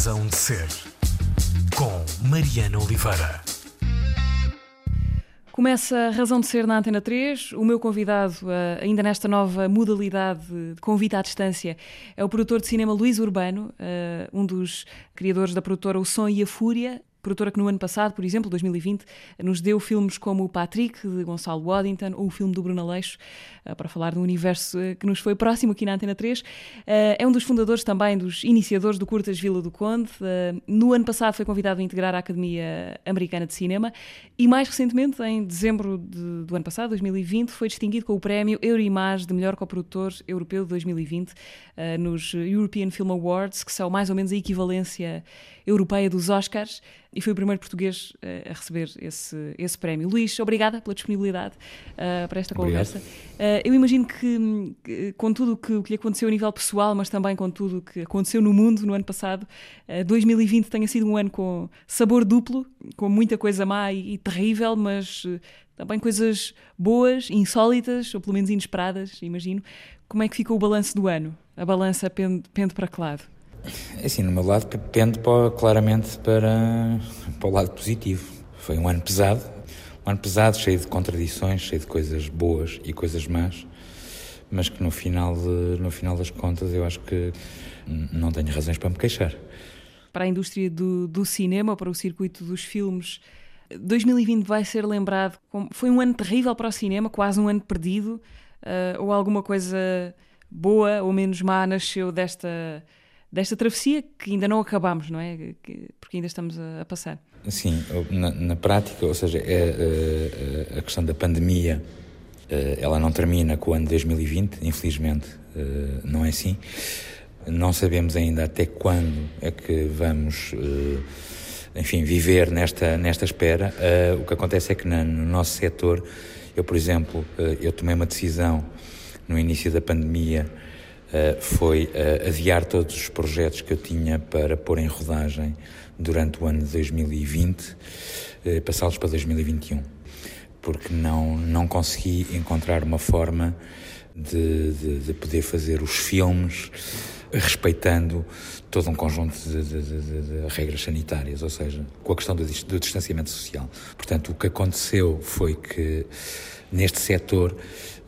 Razão de Ser, com Mariana Oliveira. Começa a Razão de Ser na Antena 3. O meu convidado, eh, ainda nesta nova modalidade de convite à distância, é o produtor de cinema Luís Urbano, eh, um dos criadores da produtora O Som e a Fúria, produtora que no ano passado, por exemplo, 2020, nos deu filmes como o Patrick, de Gonçalo Waddington, ou o filme do Bruno Aleixo, eh, para falar de um universo eh, que nos foi próximo aqui na Antena 3. Eh, é um dos fundadores também, dos iniciadores do Curtas Vila do Conde. No ano passado foi convidado a integrar a Academia Americana de Cinema e mais recentemente, em dezembro de, do ano passado, 2020, foi distinguido com o prémio Euroimage de melhor coprodutor europeu de 2020 nos European Film Awards, que são mais ou menos a equivalência europeia dos Oscars e foi o primeiro português uh, a receber esse, esse prémio. Luís, obrigada pela disponibilidade uh, para esta Obrigado. conversa. Uh, eu imagino que, que, com tudo o que, que lhe aconteceu a nível pessoal, mas também com tudo o que aconteceu no mundo no ano passado, 2020 tenha sido um ano com sabor duplo, com muita coisa má e, e terrível, mas também coisas boas, insólitas, ou pelo menos inesperadas, imagino. Como é que ficou o balanço do ano? A balança pende, pende para que lado? É assim, no meu lado, pende para, claramente para, para o lado positivo. Foi um ano pesado, um ano pesado, cheio de contradições, cheio de coisas boas e coisas más, mas que no final, no final das contas eu acho que não tenho razões para me queixar. Para a indústria do, do cinema, para o circuito dos filmes, 2020 vai ser lembrado como foi um ano terrível para o cinema, quase um ano perdido, uh, ou alguma coisa boa ou menos má nasceu desta desta travessia que ainda não acabamos, não é? Porque ainda estamos a, passar. Sim, na, na, prática, ou seja, é, é, a questão da pandemia, é, ela não termina com o ano 2020, infelizmente, não é assim. Não sabemos ainda até quando é que vamos, enfim, viver nesta, nesta espera. O que acontece é que no nosso setor, eu, por exemplo, eu tomei uma decisão no início da pandemia foi uh, adiar todos os projetos que eu tinha para pôr em rodagem durante o ano de 2020, uh, eh, passá-los para 2021, porque não, não consegui encontrar uma forma de, de, de poder fazer os filmes respeitando todo um conjunto de, de, de, de, regras sanitárias, ou seja, com a questão do, do distanciamento social. Portanto, o que aconteceu foi que neste setor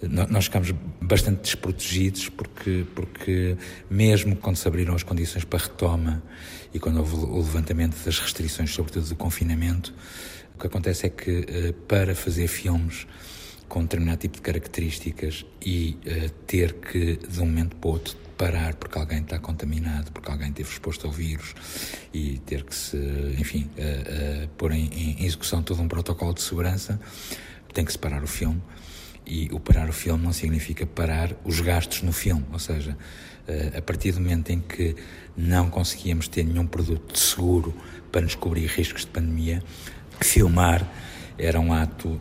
nós ficámos bastante desprotegidos porque, porque mesmo quando se abriram as condições para retoma e quando houve o levantamento das restrições, sobretudo do confinamento, o que acontece é que eh, para fazer filmes com determinado tipo de características e uh, ter que, de um momento para o outro, parar porque alguém está contaminado, porque alguém esteve exposto ao vírus e ter que se, enfim, uh, pôr em execução todo um protocolo de segurança, tem que separar o filme e o parar o filme não significa parar os gastos no filme, ou seja, eh, a partir do momento em que não conseguíamos ter nenhum produto seguro para nos cobrir riscos de pandemia, filmar era um ato, uh,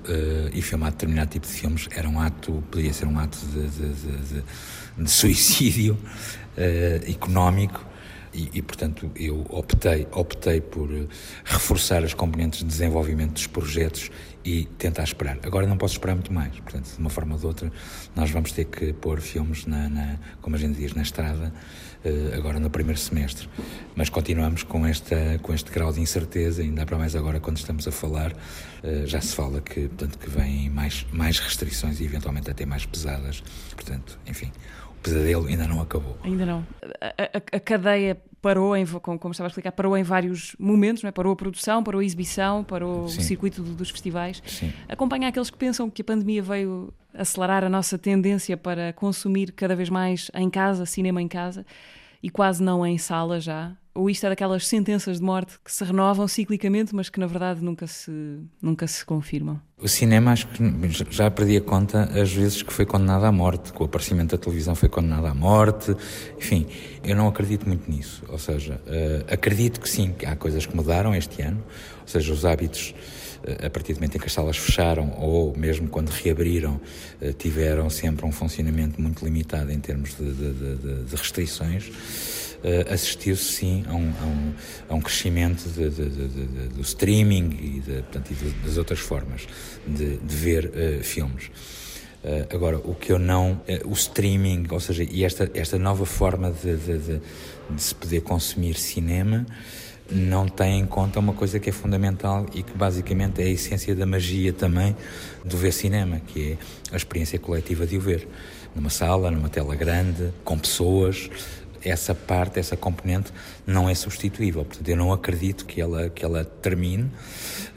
e filmar determinado tipo de filmes era um ato, podia ser um ato de, de, de, de suicídio uh, económico e, e, portanto, eu optei, optei por eh, reforçar as componentes de desenvolvimento dos projetos e tentar esperar. Agora não posso esperar muito mais, portanto, de uma forma ou de outra, nós vamos ter que pôr filmes, na, na como a gente diz, na estrada, uh, agora no primeiro semestre. Mas continuamos com, esta, com este grau de incerteza, ainda para mais agora quando estamos a falar, uh, já se fala que, portanto, que vêm mais, mais restrições e eventualmente até mais pesadas. Portanto, enfim, pesadelo ainda não acabou. Ainda não. A, a, a cadeia parou, em, como, como, estava a explicar, parou em vários momentos, não é? parou a produção, parou a exibição, parou Sim. o circuito do, dos festivais. Sim. Acompanha aqueles que pensam que a pandemia veio acelerar a nossa tendência para consumir cada vez mais em casa, cinema em casa, e quase não em sala já. Ou isto é daquelas sentenças de morte que se renovam ciclicamente, mas que na verdade nunca se, nunca se confirmam? O cinema, acho que já perdi a conta às vezes que foi condenado à morte. Com o aparecimento da televisão foi condenado à morte. Enfim, eu não acredito muito nisso. Ou seja, uh, acredito que sim, que há coisas que mudaram este ano. Ou seja, os hábitos uh, a partir do momento em que as salas fecharam ou mesmo quando reabriram, uh, tiveram sempre um funcionamento muito limitado em termos de, de, de, de restrições assistiu-se sim a um, a um, a um crescimento de, de, de, do streaming e, portanto, e das outras formas de, ver uh, filmes. Uh, agora, o que eu não. Uh, o streaming, ou seja, e esta, esta nova forma de, de, de, de, se poder consumir cinema não tem em conta uma coisa que é fundamental e que basicamente é a essência da magia também do ver cinema, que é a experiência coletiva de o ver. Numa sala, numa tela grande, com pessoas, essa parte, essa componente não é substituível. Portanto, eu não acredito que ela, que ela termine.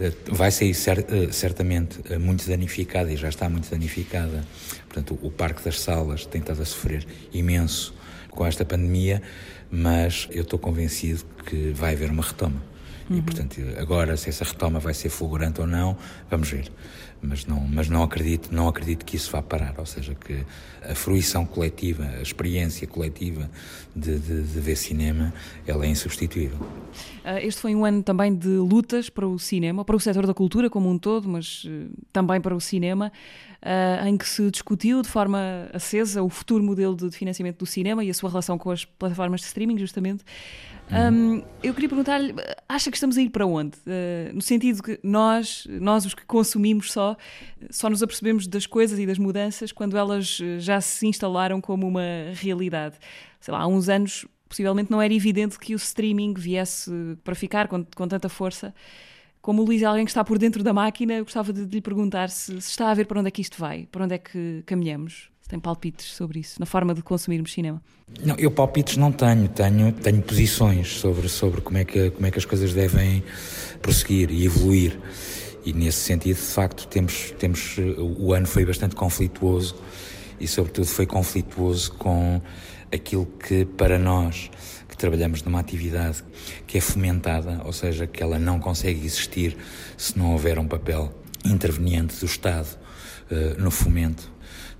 Eh, vai sair eh, certamente eh, muito danificada e já está muito danificada. Portanto, o Parque das Salas tem estado a sofrer imenso com esta pandemia, mas eu estou convencido que vai haver uma retoma. Uhum. E, portanto, agora, se essa retoma vai ser fulgurante ou não, vamos ver mas não, mas não acredito, não acredito que isso vá parar, ou seja, que a fruição coletiva, a experiência coletiva de, de, de ver cinema, ela é insubstituível. Ah, este foi um ano também de lutas para o cinema, para o setor da cultura como um todo, mas eh, também para o cinema, ah, em que se discutiu de forma acesa o futuro modelo de financiamento do cinema e a sua relação com as plataformas de streaming, justamente. Um, eu queria perguntar-lhe, acha que estamos a ir para onde? Uh, no sentido que nós, nós os que consumimos só, só nos apercebemos das coisas e das mudanças quando elas eh, já se instalaram como uma realidade. Sei lá, há uns anos possivelmente não era evidente que o streaming viesse para ficar com, com tanta força. Como o Luís é alguém que está por dentro da máquina, eu gostava de, de lhe perguntar se, se está a ver para onde é que isto vai, para onde é que caminhamos. Se tem palpites sobre isso, na forma de consumirmos cinema? Não, eu palpites não tenho, tenho, tenho posições sobre, sobre como, é que, como é que as coisas devem prosseguir e evoluir. E nesse sentido, de facto, temos, temos, o ano foi bastante conflituoso e, sobretudo, foi conflituoso com aquilo que, para nós, que trabalhamos numa atividade que é fomentada, ou seja, que ela não consegue existir se não houver um papel interveniente do Estado uh, no fomento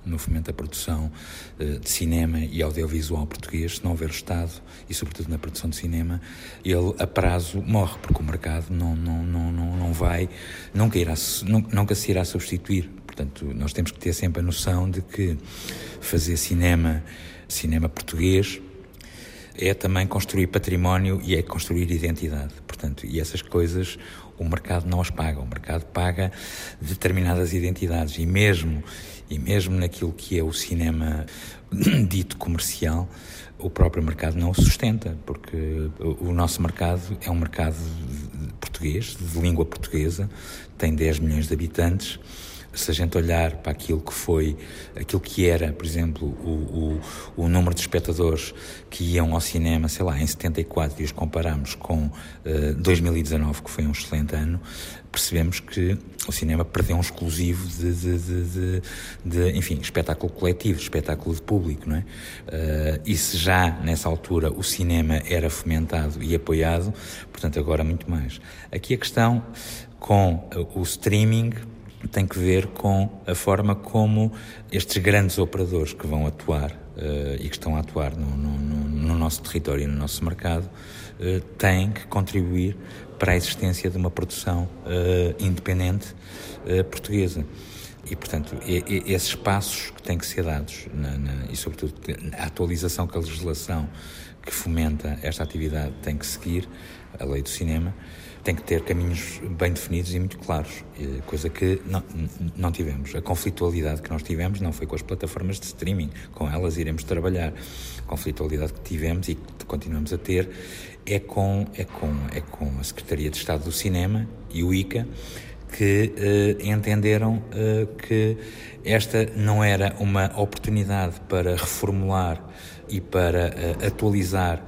no fomento da produção uh, de cinema e audiovisual português, se não houver Estado e, sobretudo, na produção de cinema, ele a prazo morre, porque o mercado não, não, não, não, não vai, nunca, irá, nunca se irá substituir. Portanto, nós temos que ter sempre a noção de que fazer cinema, cinema português, é também construir património e é construir identidade. Portanto, e essas coisas o mercado não as paga. O mercado paga determinadas identidades e mesmo e mesmo naquilo que é o cinema dito comercial, o próprio mercado não o sustenta, porque o nosso mercado é um mercado português, de língua portuguesa, tem 10 milhões de habitantes se a gente olhar para aquilo que foi, aquilo que era, por exemplo, o, o, o número de espectadores que iam ao cinema, sei lá, em 74 e os comparamos com uh, eh, 2019, que foi um excelente ano, percebemos que o cinema perdeu um exclusivo de, de, de, de enfim, espetáculo coletivo, espetáculo de público, não é? Uh, e se já nessa altura o cinema era fomentado e apoiado, portanto agora muito mais. Aqui a questão com o streaming tem que ver com a forma como estes grandes operadores que vão atuar uh, e que estão a atuar no, no, no nosso território e no nosso mercado uh, têm que contribuir para a existência de uma produção uh, independente portuguesa. E, portanto, esses passos que têm que ser dados, na, na, e sobretudo a atualização que a legislação que fomenta esta atividade tem que seguir, a lei do cinema, tem que ter caminhos bem definidos e muito claros, coisa que não, não tivemos. A conflitualidade que nós tivemos não foi com as plataformas de streaming, com elas iremos trabalhar. A conflitualidade que tivemos e que continuamos a ter é com, é com, é com a Secretaria de Estado do Cinema e o ICA, que eh, entenderam eh, que esta não era uma oportunidade para reformular e para eh, atualizar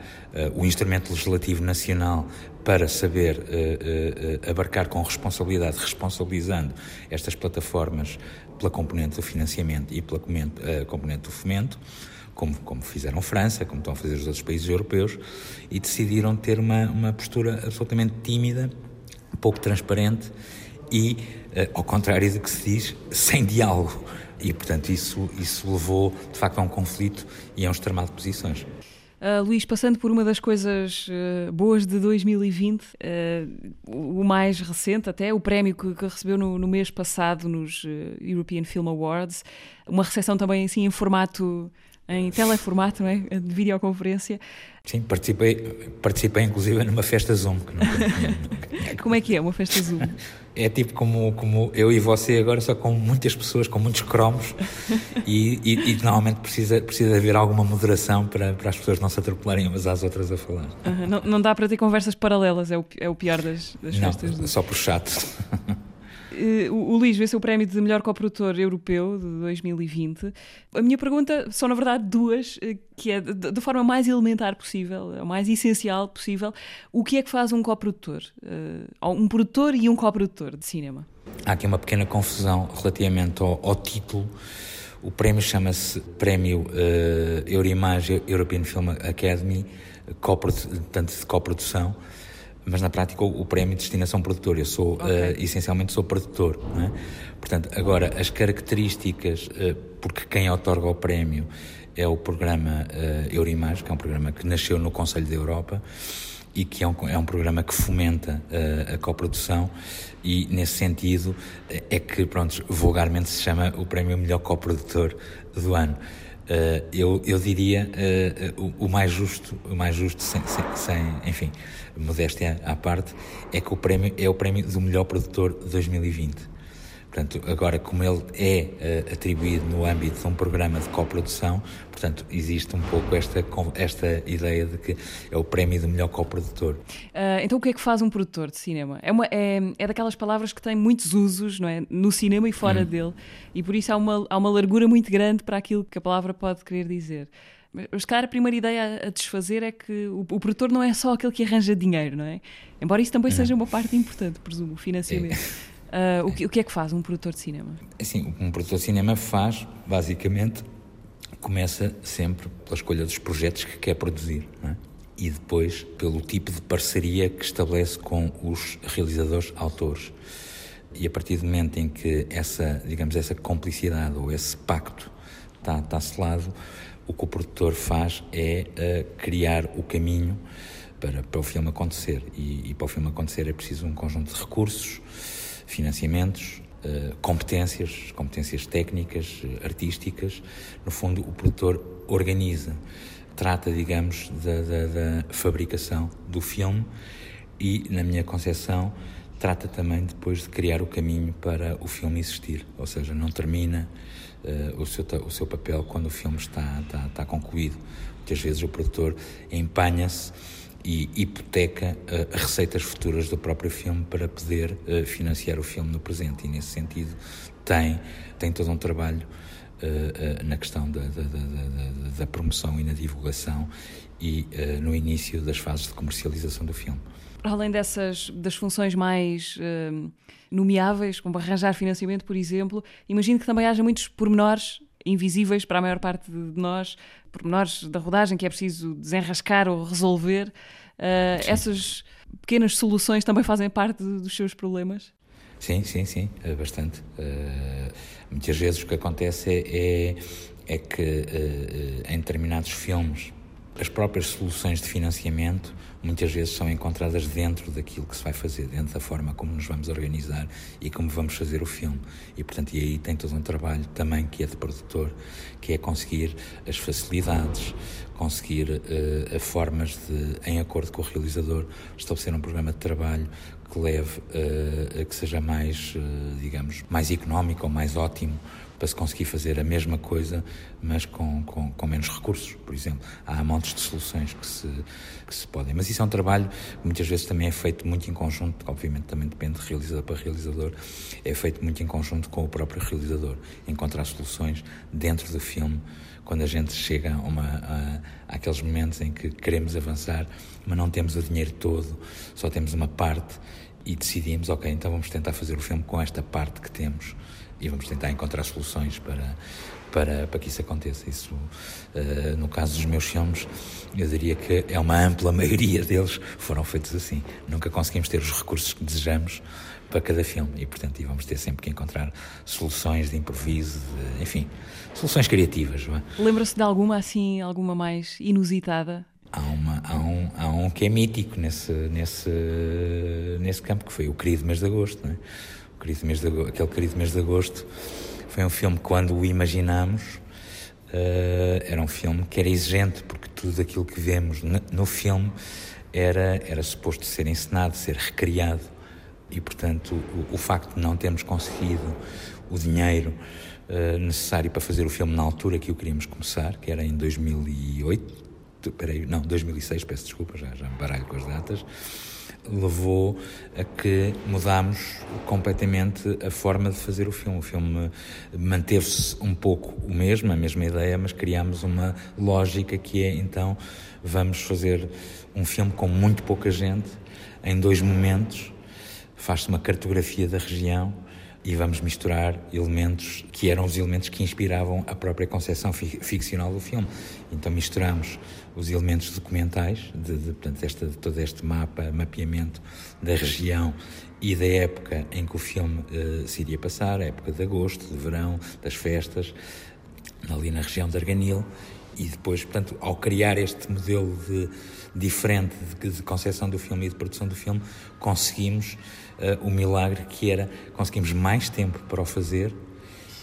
o instrumento legislativo nacional para saber uh, uh, abarcar com responsabilidade, responsabilizando estas plataformas pela componente do financiamento e pela componente do fomento, como, como fizeram França, como estão a fazer os outros países europeus, e decidiram ter uma, uma postura absolutamente tímida, pouco transparente e, ao contrário do que se diz, sem diálogo. E, portanto, isso, isso levou, de facto, a um conflito e a um extremado de posições. Uh, Luís, passando por uma das coisas uh, boas de 2020, uh, ah, o mais recente até, o prémio que, que recebeu no, no, mês passado nos European Film Awards, uma recepção também assim em formato em teleformato, não é? De videoconferência. Sim, participei, participei inclusive numa festa Zoom. Que nunca, como é que é uma festa Zoom? É tipo como, como eu e você agora, só com muitas pessoas, com muitos cromos, e, e, e normalmente precisa, precisa haver alguma moderação para, para as pessoas não se atropelarem umas às outras a falar. Uhum, não, não dá para ter conversas paralelas, é o, é o pior das, das não, festas Zoom. só por chat. Uh, o Luís venceu o prémio de melhor coprodutor europeu de 2020. A minha pergunta são, na verdade, duas, uh, que é da forma mais elementar possível, a mais essencial possível. O que é que faz um coprodutor? Uh, um produtor e um coprodutor de cinema? Há aqui uma pequena confusão relativamente ao, ao título. O prémio chama-se Prémio uh, Euroimage European Film Academy, tanto de coprodução mas na prática o, o prémio de destinação produtor. Eu sou, okay. uh, essencialmente, sou produtor. É? Portanto, agora, as características, uh, porque quem otorga o prémio é o programa uh, Eurimage, que é um programa que nasceu no Conselho da Europa e que é um, é um programa que fomenta uh, a coprodução e, nesse sentido, é que, pronto, vulgarmente se chama o prémio melhor coprodutor do ano. Uh, eu, eu diria uh, o, o, mais justo, o mais justo sem, sem, sem, enfim, modéstia à parte, é que o prémio é o prémio do melhor produtor de 2020. Portanto, agora, como ele é uh, atribuído no âmbito de um programa de coprodução, portanto, existe um pouco esta, esta ideia de que é o prémio do melhor coprodutor. Uh, então, o que é que faz um produtor de cinema? É, uma, é, é daquelas palavras que têm muitos usos não é? no cinema e fora hum. dele, e por isso há uma, há uma largura muito grande para aquilo que a palavra pode querer dizer. Mas, cara, a primeira ideia a desfazer é que o, o, produtor não é só aquele que arranja dinheiro, não é? Embora isso também seja uma parte importante, presumo, o financiamento. É. Uh, o, que, o que é que faz um produtor de cinema? Assim, um produtor de cinema faz, basicamente, começa sempre pela escolha dos projetos que quer produzir, é? e depois pelo tipo de parceria que estabelece com os realizadores autores. E a partir do momento em que essa, digamos, essa complicidade ou esse pacto está, está selado, o que o produtor faz é uh, criar o caminho para, para o filme acontecer. E, e, para o filme acontecer é preciso um conjunto de recursos, financiamentos, uh, competências, competências técnicas, uh, artísticas. No fundo, o produtor organiza, trata, digamos, da, da, da fabricação do filme e, na minha concepção, trata também depois de criar o caminho para o filme existir, ou seja, não termina uh, o, seu, o seu papel quando o filme está, está, está concluído. Muitas vezes o produtor empanha-se e hipoteca uh, receitas futuras do próprio filme para poder uh, financiar o filme no presente. E nesse sentido tem, tem todo um trabalho uh, na questão da, da, da, da, promoção e na divulgação e no início das fases de comercialização do filme. Além dessas das funções mais nomeáveis, como arranjar financiamento, por exemplo, imagino que também haja muitos pormenores invisíveis para a maior parte de nós, pormenores da rodagem que é preciso desenrascar ou resolver. Uh, essas pequenas soluções também fazem parte dos seus problemas? Sim, sim, sim, é bastante. Uh, muitas vezes o que acontece é, é, é que uh, em determinados filmes as próprias soluções de financiamento muitas vezes são encontradas dentro daquilo que se vai fazer, dentro da forma como nos vamos organizar e como vamos fazer o filme. E, portanto, e aí tem todo um trabalho também que é de produtor, que é conseguir as facilidades, conseguir uh, formas de, em acordo com o realizador, estabelecer um programa de trabalho que leve uh, a que seja mais, uh, digamos, mais económico ou mais ótimo para se conseguir fazer a mesma coisa, mas com, com, com, menos recursos, por exemplo. Há montes de soluções que se, que se podem. Mas isso é um trabalho que muitas vezes também é feito muito em conjunto, obviamente também depende de realizador para realizador, é feito muito em conjunto com o próprio realizador. Encontrar soluções dentro do filme, quando a gente chega a, uma, a, àqueles momentos em que queremos avançar, mas não temos o dinheiro todo, só temos uma parte e decidimos, ok, então vamos tentar fazer o filme com esta parte que temos e vamos tentar encontrar soluções para, para, para que isso aconteça. Isso, uh, no caso dos meus filmes, eu diria que é uma ampla maioria deles foram feitos assim. Nunca conseguimos ter os recursos que desejamos para cada filme e, portanto, vamos ter sempre que encontrar soluções de improviso, de, enfim, soluções criativas. É? Lembra-se de alguma assim, alguma mais inusitada? Há, uma, há, um, há um que é mítico nesse, nesse, nesse campo, que foi o Querido Mês de Agosto. Não é? Querido mês de, aquele querido mês de agosto foi um filme que quando o imaginamos uh, era um filme que era exigente, porque tudo aquilo que vemos no, no filme era, era suposto ser encenado, ser recriado. E, portanto, o, o facto de não termos conseguido o dinheiro uh, necessário para fazer o filme na altura que o queríamos começar, que era em 2008, peraí, não, 2006, peço desculpa, já, já me baralho com as datas, levou a que mudámos completamente a forma de fazer o filme. O filme manteve-se um pouco o mesmo, a mesma ideia, mas criámos uma lógica que é então vamos fazer um filme com muito pouca gente, em dois momentos, faz-se uma cartografia da região e vamos misturar elementos que eram os elementos que inspiravam a própria concepção ficcional do filme. Então misturamos os elementos documentais, de, de, portanto, esta, todo este mapa, mapeamento da região e da época em que o filme uh, se iria passar, a época de agosto, de verão, das festas, ali na região de Arganil, e depois, portanto, ao criar este modelo de, diferente de, de concepção do filme e de produção do filme, conseguimos uh, o milagre que era, conseguimos mais tempo para o fazer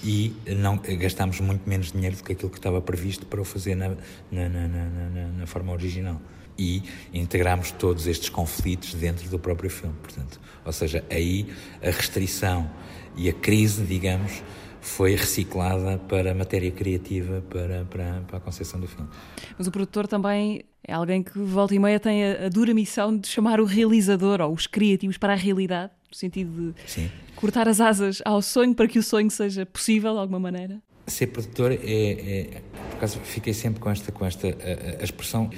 e não gastámos muito menos dinheiro do que aquilo que estava previsto para o fazer na, na, na, na, na forma original. E integramos todos estes conflitos dentro do próprio filme. Portanto, ou seja, aí a restrição e a crise, digamos, foi reciclada para matéria criativa para, para, para a concepção do filme. Mas o produtor também é alguém que volta e meia tem a, a dura missão de chamar o realizador ou os criativos para a realidade, no sentido de Sim. cortar as asas ao sonho para que o sonho seja possível de alguma maneira. Ser produtor é, é por acaso fiquei sempre com esta com esta a, a expressão,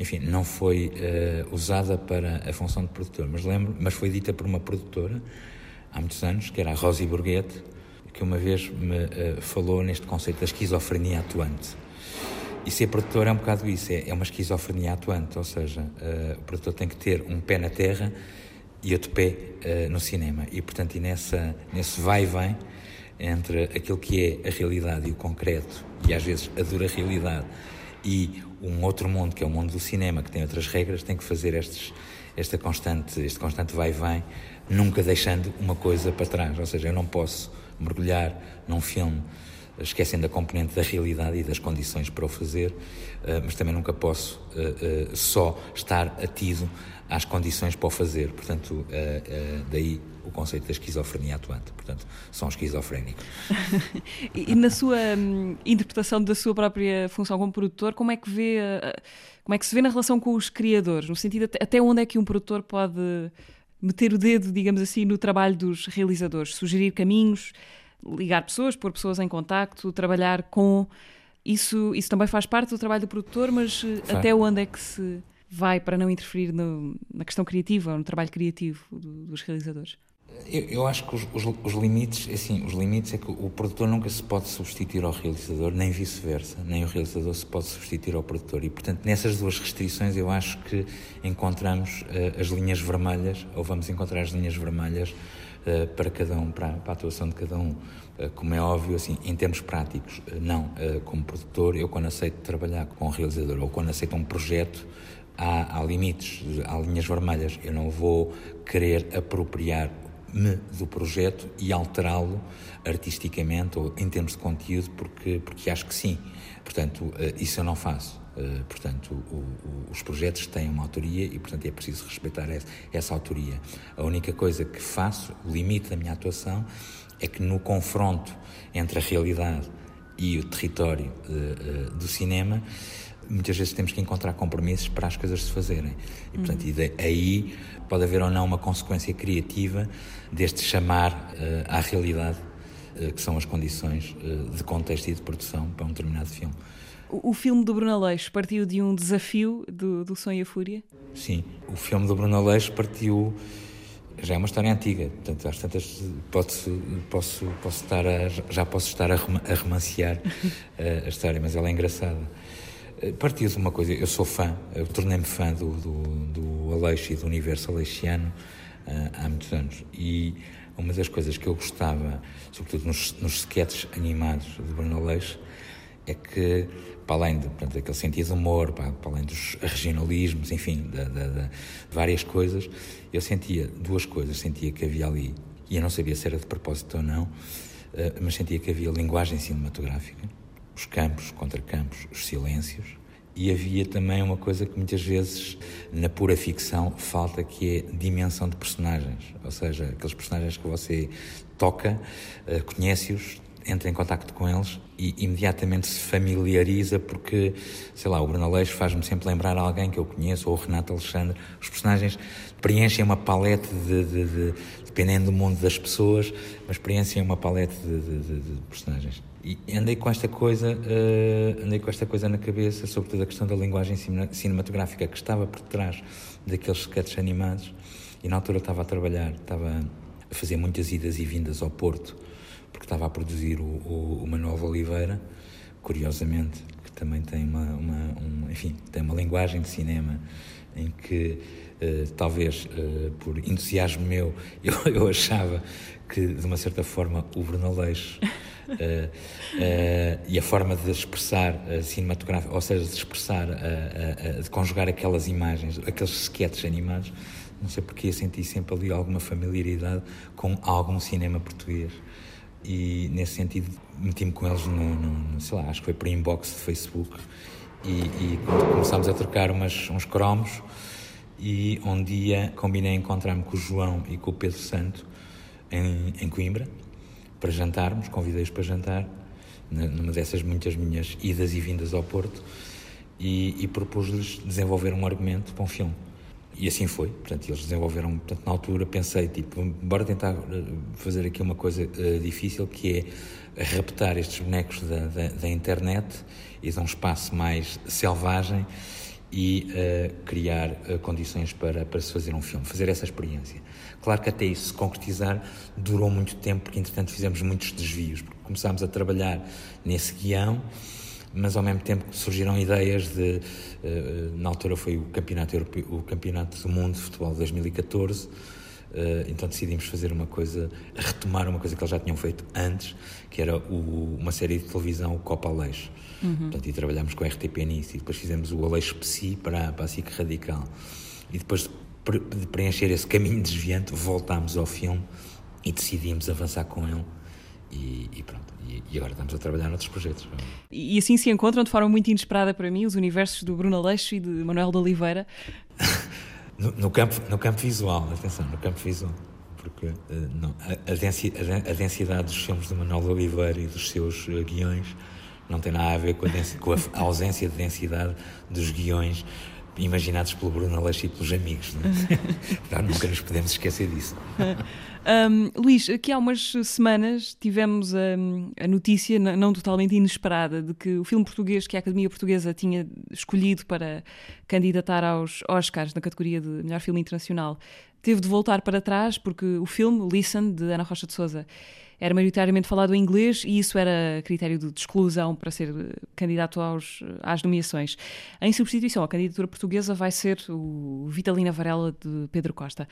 enfim, não foi uh, usada para a função de produtor, mas lembro, mas foi dita por uma produtora há muitos anos, que era a Rosie Burguete, que uma vez me uh, falou neste conceito da esquizofrenia atuante. E ser produtor é um bocado isso, é, é uma esquizofrenia atuante, ou seja, uh, o produtor tem que ter um pé na terra e outro pé uh, no cinema. E, portanto, e nessa, nesse vai e vem entre aquilo que é a realidade e o concreto, e às vezes a dura realidade, e um outro mundo, que é o mundo do cinema, que tem outras regras, tem que fazer estes, esta constante, este constante vai e vem, nunca deixando uma coisa para trás. Ou seja, eu não posso mergulhar num filme esquecendo a componente da realidade e das condições para o fazer, eh, mas também nunca posso eh, eh, só estar atido às condições para o fazer. Portanto, daí o conceito da esquizofrenia atuante. Portanto, são esquizofrénicos. e na sua hum, interpretação da sua própria função como produtor, como é que vê, como é que se vê na relação com os criadores? No sentido até onde é que um produtor pode meter o dedo, digamos assim, no trabalho dos realizadores, sugerir caminhos, ligar pessoas, pôr pessoas em contacto, trabalhar com. Isso, isso também faz parte do trabalho do produtor, mas até onde é que se vai para não interferir no, na questão criativa, no trabalho criativo do, dos realizadores? Eu, eu, acho que os, os, os, limites, assim, os limites é que o produtor nunca se pode substituir ao realizador, nem vice-versa, nem o realizador se pode substituir ao produtor. E, portanto, nessas duas restrições, eu acho que encontramos uh, as linhas vermelhas, ou vamos encontrar as linhas vermelhas uh, para cada um, para, para, a atuação de cada um. Uh, como é óbvio, assim, em termos práticos, não. como produtor, eu quando aceito trabalhar com um realizador ou quando aceito um projeto, há, há limites, há linhas vermelhas. Eu não vou querer apropriar me do projeto e alterá-lo artisticamente ou em termos de conteúdo, porque, porque acho que sim. Portanto, eh, isso eu não faço. Eh, portanto, o, o, os projetos têm uma autoria e, portanto, é preciso respeitar essa, essa autoria. A única coisa que faço, o limite da minha atuação, é que no confronto entre a realidade e o território uh, do cinema, muitas vezes temos que encontrar compromissos para as coisas se fazerem. E, portanto, uhum. e aí pode haver ou não uma consequência criativa deste chamar uh, à realidade, uh, que são as condições uh, de contexto e de produção para um determinado filme. O, o filme do Bruno Aleixo partiu de um desafio do, do Sonho e a Fúria? Sim, o filme do Bruno Aleixo partiu já é uma história antiga, portanto, às tantas posso, posso, posso estar a, já posso estar a, a romancear a história, mas ela é engraçada. Eh, partiu de uma coisa, eu sou fã, eu tornei-me fã do, do, do Aleixo e do universo aleixiano uh, há muitos anos. E uma das coisas que eu gostava, sobretudo nos, nos sketches animados de Bruno Aleixo, é que, para além de, portanto, daquele sentido de humor, para, para além dos regionalismos, enfim, de, de, de, várias coisas, eu sentia duas coisas. Sentia que havia ali, e eu não sabia se era de propósito ou não, uh, mas sentia que havia linguagem cinematográfica os campos contra campos, os silêncios. E havia também uma coisa que muitas vezes na pura ficção falta, que é dimensão de personagens. Ou seja, aqueles personagens que você toca, eh, conhece-os, entra em contacto com eles e imediatamente se familiariza porque, sei lá, o Bruno Aleixo faz-me sempre lembrar alguém que eu conheço, ou o Renato Alexandre. Os personagens preenchem uma palete de, de, de dependendo do mundo das pessoas, mas preenchem uma palete de, de personagens. E andei com esta coisa, uh, andei com esta coisa na cabeça, sobretudo a questão da linguagem cinematográfica que estava por trás daqueles sketches animados. E na altura estava a trabalhar, estava a fazer muitas idas e vindas ao Porto, porque estava a produzir o, o, o Manuel Oliveira, curiosamente, que também tem uma, uma um, enfim, tem uma linguagem de cinema em que uh, talvez uh, por entusiasmo meu eu, eu achava que de uma certa forma o Brunaleixo uh, uh, e a forma de expressar uh, cinematográfico, ou seja, de expressar, de conjugar aquelas imagens, aqueles sketches animados, não sei porque senti sempre ali alguma familiaridade com algum cinema português. E nesse sentido meti-me com eles no, no, sei lá, acho que foi por inbox de Facebook e, e começámos a trocar umas, uns cromos e um dia combinei encontrar-me com o João e com o Pedro Santo em, em Coimbra para jantarmos, convidei-os para jantar, numa dessas muitas minhas idas e vindas ao Porto, e, e propus-lhes desenvolver um argumento para um filme. E assim foi, portanto, eles desenvolveram, portanto, na altura pensei, tipo, bora tentar eh, fazer aqui uma coisa uh, difícil, que é raptar estes bonecos da, da, da internet e dar um espaço mais selvagem e uh, criar uh, condições para, para se fazer um filme, fazer essa experiência. Claro que até isso se concretizar durou muito tempo, porque entretanto fizemos muitos desvios, porque começámos a trabalhar nesse guião, mas ao mesmo tempo surgiram ideias de. Uh, na altura foi o campeonato, Europeu, o campeonato do Mundo de Futebol de 2014. Uh, então decidimos fazer uma coisa, retomar uma coisa que eles já tinham feito antes, que era o, uma série de televisão, o Copa Aleixo. Uhum. Portanto, e trabalhámos com a RTP nisso, e depois fizemos o Aleixo Psi para, para a SIC Radical. E depois de preencher esse caminho desviante, voltámos ao filme e decidimos avançar com ele. E, e pronto, e, e, agora estamos a trabalhar noutros projetos. E, e, assim se encontram de forma muito inesperada para mim os universos do Bruno Aleixo e de Manuel de Oliveira. no, no, campo, no campo visual, atenção, no campo visual. Porque uh, não, a, a, densidade, dos filmes de Manuel de Oliveira e dos seus uh, guiões não tem nada a ver com a, com a ausência de densidade dos guiões imaginados pelo Bruno Aleixo e pelos amigos. Não é? nunca nos podemos esquecer disso. Um, Luís, aqui há umas semanas tivemos a, a, notícia, não totalmente inesperada, de que o filme português que a Academia Portuguesa tinha escolhido para candidatar aos Oscars na categoria de melhor filme internacional teve de voltar para trás porque o filme Listen, de Ana Rocha de Souza, era maioritariamente falado em inglês e isso era critério de exclusão para ser eh, candidato aos, eh, às nomeações. Em substituição, a candidatura portuguesa vai ser o Vitalina Varela de Pedro Costa.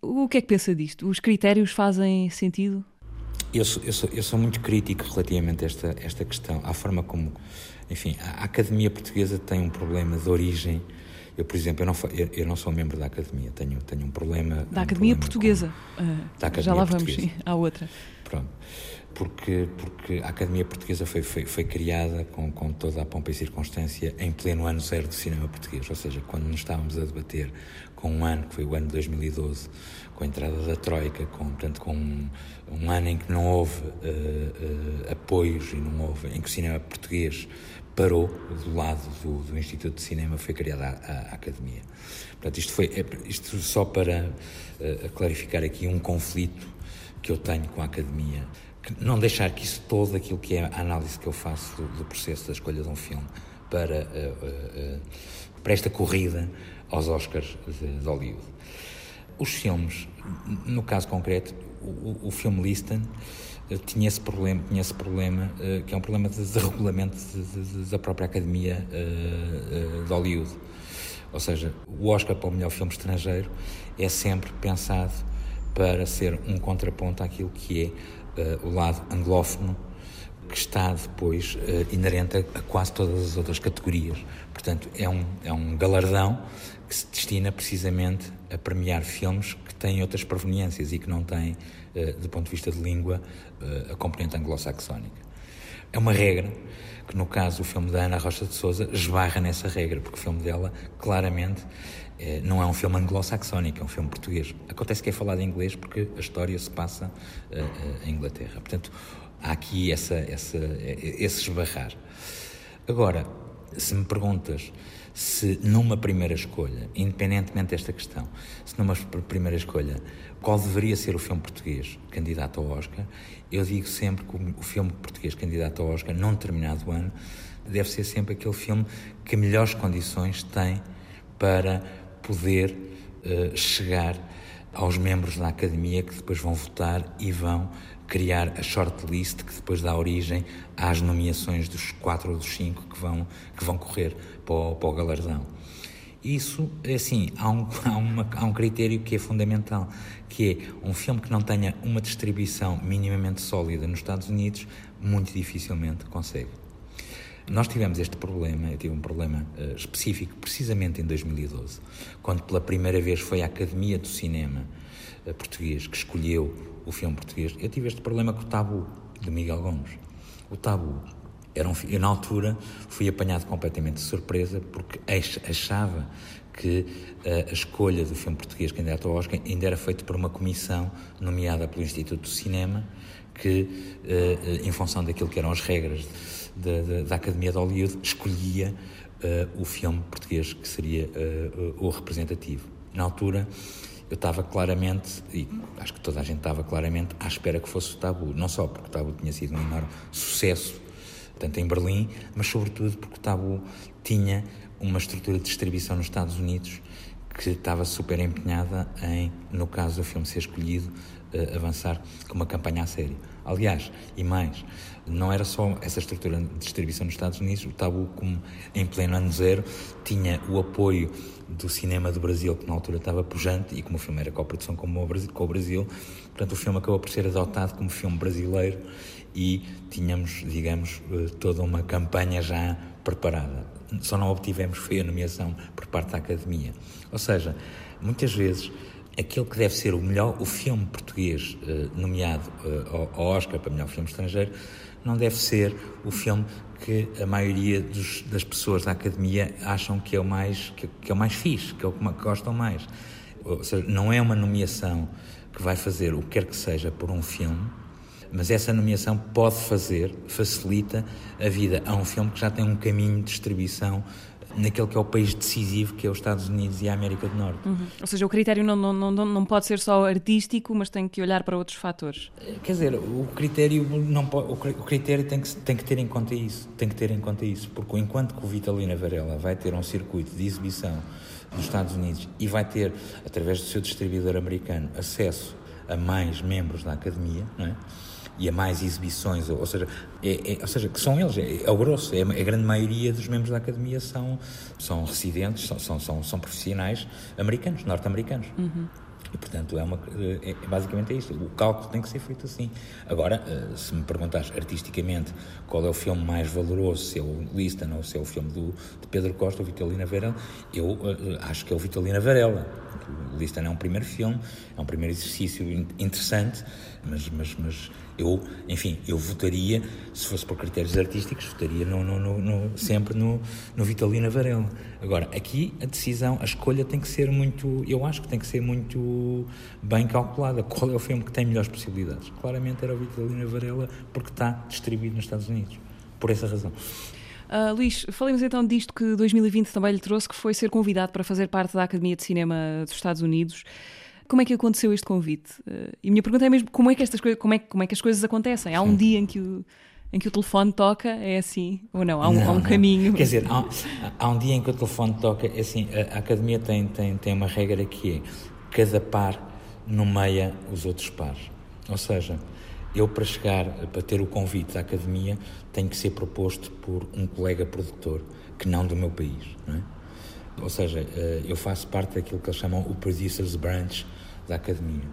O que é que pensa disto? Os critérios fazem sentido? Eu sou, eu sou, eu sou muito crítico relativamente a esta, esta questão, à forma como. Enfim, a Academia Portuguesa tem um problema de origem. Eu, por exemplo, eu não, eu, eu não sou membro da Academia, tenho, tenho um problema. Da um Academia problema Portuguesa. Com, uh, da Academia já lá vamos, sim, à outra. Pronto. Porque, porque a Academia Portuguesa foi, foi, foi criada com, com toda a pompa e circunstância em pleno ano zero do cinema português, ou seja, quando nos estávamos a debater com um ano, que foi o ano de 2012, com a entrada da Troika, com, portanto, com um, um ano em que não houve uh, uh, apoios e não houve, em que o cinema português parou do lado do, do Instituto de Cinema, foi criada a, a, Academia. Portanto, isto, foi, é, isto só para uh, clarificar aqui um conflito que eu tenho com a academia. Não deixar que isso todo aquilo que é a análise que eu faço do, do processo da escolha de um filme para, uh, uh, para esta corrida aos Oscars de, de, Hollywood. Os filmes, no caso concreto, o, o filme Listen uh, tinha esse problema, tinha esse problema que é um problema de, de regulamento da própria Academia de Hollywood. Ou seja, o Oscar para o melhor filme estrangeiro é sempre pensado para ser um contraponto àquilo que é uh, o lado anglófono que está depois uh, inerente a, a, quase todas as outras categorias. Portanto, é um, é um galardão que se destina precisamente a premiar filmes que têm outras proveniências e que não têm, uh, do ponto de vista de língua, a componente anglo-saxónica. É uma regra que no caso o filme da Ana Rocha de Souza esbarra nessa regra, porque o filme dela claramente não é um filme anglo-saxónico, é um filme português. Acontece que é falado em inglês porque a história se passa uh, uh, em Inglaterra. Portanto, há aqui essa, essa, esse esbarrar. Agora, se me perguntas se numa primeira escolha, independentemente desta questão, se numa primeira escolha, qual deveria ser o filme português candidato ao Oscar, eu digo sempre que o filme português candidato ao Oscar, num determinado ano, deve ser sempre aquele filme que melhores condições tem para poder uh, chegar aos membros da academia que depois vão votar e vão criar a shortlist que depois dá origem às nomeações dos quatro ou dos cinco que vão, que vão correr para o, para o galardão. Isso, é assim, há um, há, uma, há um critério que é fundamental, que é um filme que não tenha uma distribuição minimamente sólida nos Estados Unidos, muito dificilmente consegue. Nós tivemos este problema, eu tive um problema uh, específico precisamente em 2012, quando pela primeira vez foi a Academia do Cinema uh, Português que escolheu o filme português. Eu tive este problema com o Tabu, de Miguel Gomes. O Tabu era um, eu, na altura, fui apanhado completamente de surpresa porque achava que uh, a escolha do filme português candidato ao Oscar ainda era feita por uma comissão nomeada pelo Instituto do Cinema que, uh, em função daquilo que eram as regras da, da, da Academia de Hollywood, escolhia uh, o filme português que seria uh, o representativo. Na altura, eu estava claramente, e acho que toda a gente estava claramente, à espera que fosse o Tabu. Não só porque o Tabu tinha sido um enorme sucesso, tanto em Berlim, mas sobretudo porque o Tabu tinha uma estrutura de distribuição nos Estados Unidos que estava super empenhada em, no caso do filme ser escolhido, uh, avançar com uma campanha a sério. Aliás, e mais, não era só essa estrutura de distribuição nos Estados Unidos, o Tabu, como em pleno ano zero, tinha o apoio do cinema do Brasil, que na altura estava pujante, e como o filme era co-produção com o Brasil, portanto o filme acabou por ser adotado como filme brasileiro e tínhamos, digamos, eh, toda uma campanha já preparada. Só não obtivemos foi a nomeação por parte da Academia. Ou seja, muitas vezes aquele que deve ser o melhor, o filme português uh, nomeado uh, ao Oscar para melhor filme estrangeiro, não deve ser o filme que a maioria dos, das pessoas da academia acham que é o mais que, que, é o mais fixe, que é o que gostam mais. Ou seja, não é uma nomeação que vai fazer o que quer que seja por um filme, mas essa nomeação pode fazer, facilita a vida a um filme que já tem um caminho de distribuição naquele que é o país decisivo, que é os Estados Unidos e a América do Norte. Uhum. Ou seja, o critério não, não, não, não pode ser só artístico, mas tem que olhar para outros fatores. Quer dizer, o critério, não pode, o critério tem, que, tem que ter em conta isso, tem que ter em conta isso, porque enquanto que o Vitalina Varela vai ter um circuito de exibição nos Estados Unidos e vai ter, através do seu distribuidor americano, acesso a mais membros da academia, é? e a mais exibições, ou, seja, é, é, ou seja, que são eles, é, é o grosso, é, a grande maioria dos membros da academia são, são residentes, são, são, são, são profissionais americanos, norte-americanos. Uhum. E, portanto, é, uma, é, é, basicamente é isto. O cálculo tem que ser feito assim. Agora, eh, se me perguntares artisticamente qual é o filme mais valoroso, se é o Liston ou se é o filme do, de Pedro Costa, o Vitalina Varela, eu uh, acho que é o Vitalina Varela. Liston é um primeiro filme, é um primeiro exercício interessante, mas, mas, mas eu, enfim, eu votaria, se fosse por critérios artísticos, votaria no, no, no, sempre no, no Vitalina Varela. Agora, aqui a decisão, a escolha tem que ser muito, eu acho que tem que ser muito bem calculada. Qual é o filme que tem melhores possibilidades? Claramente era o Vitalina Varela, porque está distribuído nos Estados Unidos. Por essa razão. Uh, Luís, falemos então disto que 2020 também lhe trouxe, que foi ser convidado para fazer parte da Academia de Cinema dos Estados Unidos. Como é que aconteceu este convite? Uh, e a minha pergunta é mesmo como é que estas coisas, como é, como é que as coisas acontecem? Há um Sim. dia em que o em que o telefone toca, é assim ou não? Há um, não, há um caminho. Quer dizer, há, há, um dia em que o telefone toca, é assim, a, a academia tem, tem, tem uma regra que é cada par nomeia os outros pares. Ou seja, eu para chegar, para ter o convite da academia, tenho que ser proposto por um colega produtor, que não do meu país, não é? Ou seja, eh, eu faço parte daquilo que eles chamam o Producers Branch da academia.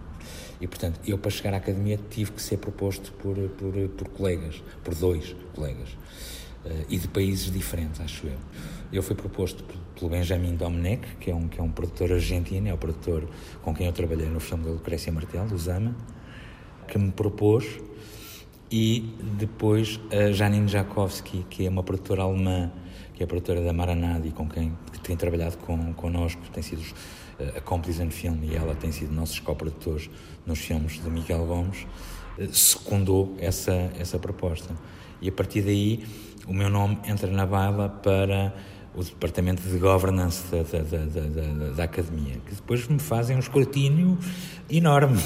E, portanto, eu para chegar à academia tive que ser proposto por, por, por colegas, por dois colegas, uh, e de países diferentes, acho eu. Eu fui proposto pelo Benjamin Domenech, que é um, que é um produtor argentino, é o produtor com quem eu trabalhei no filme da Lucrécia Martel, do Zama, que me propôs e depois a Janine Jakowski, que é uma produtora alemã, que é a produtora da Maranadi, com quem que tem trabalhado com, connosco, tem sido uh, a cómplice no filme e ela tem sido nossos co-produtores nos filmes de Miguel Gomes, uh, secundou essa, essa proposta. E a partir daí o meu nome entra na baila para o departamento de governance da, da, da, da, academia, que depois me fazem um escrutínio enorme.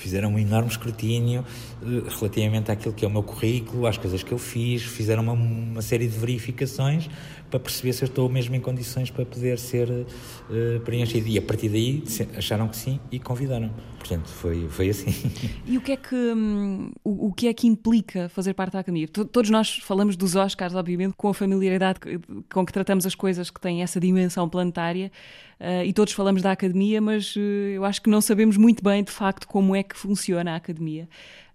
Fizeram um enorme escrutínio uh, relativamente àquilo que é o meu currículo, às coisas que eu fiz, fizeram uma, uma série de verificações para perceber se eu estou mesmo em condições para poder ser uh, preenchido. E a partir daí acharam que sim e convidaram. Portanto, foi, foi assim. E o que é que, hum, o, o, que, é que implica fazer parte da Academia? Todos nós falamos dos Oscars, obviamente, com a familiaridade com que tratamos as coisas que têm essa dimensão planetária. Uh, e todos falamos da Academia, mas uh, eu acho que não sabemos muito bem, de facto, como é que funciona a Academia.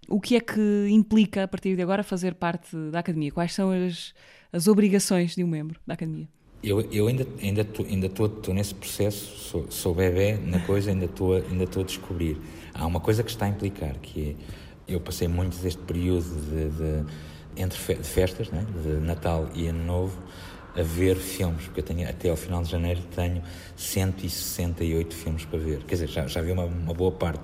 O que é que implica, a partir de agora, fazer parte da Academia? Quais são as, as obrigações de um membro da Academia? Eu, eu ainda ainda ainda estou nesse processo, sou, sou bebê na coisa, ainda estou ainda estou a descobrir. Há uma coisa que está a implicar que é, eu passei muito deste período de, de entre festas, né, de Natal e Ano Novo, a ver filmes, porque eu tenho até ao final de janeiro tenho 168 filmes para ver. Quer dizer, já, já vi uma, uma boa parte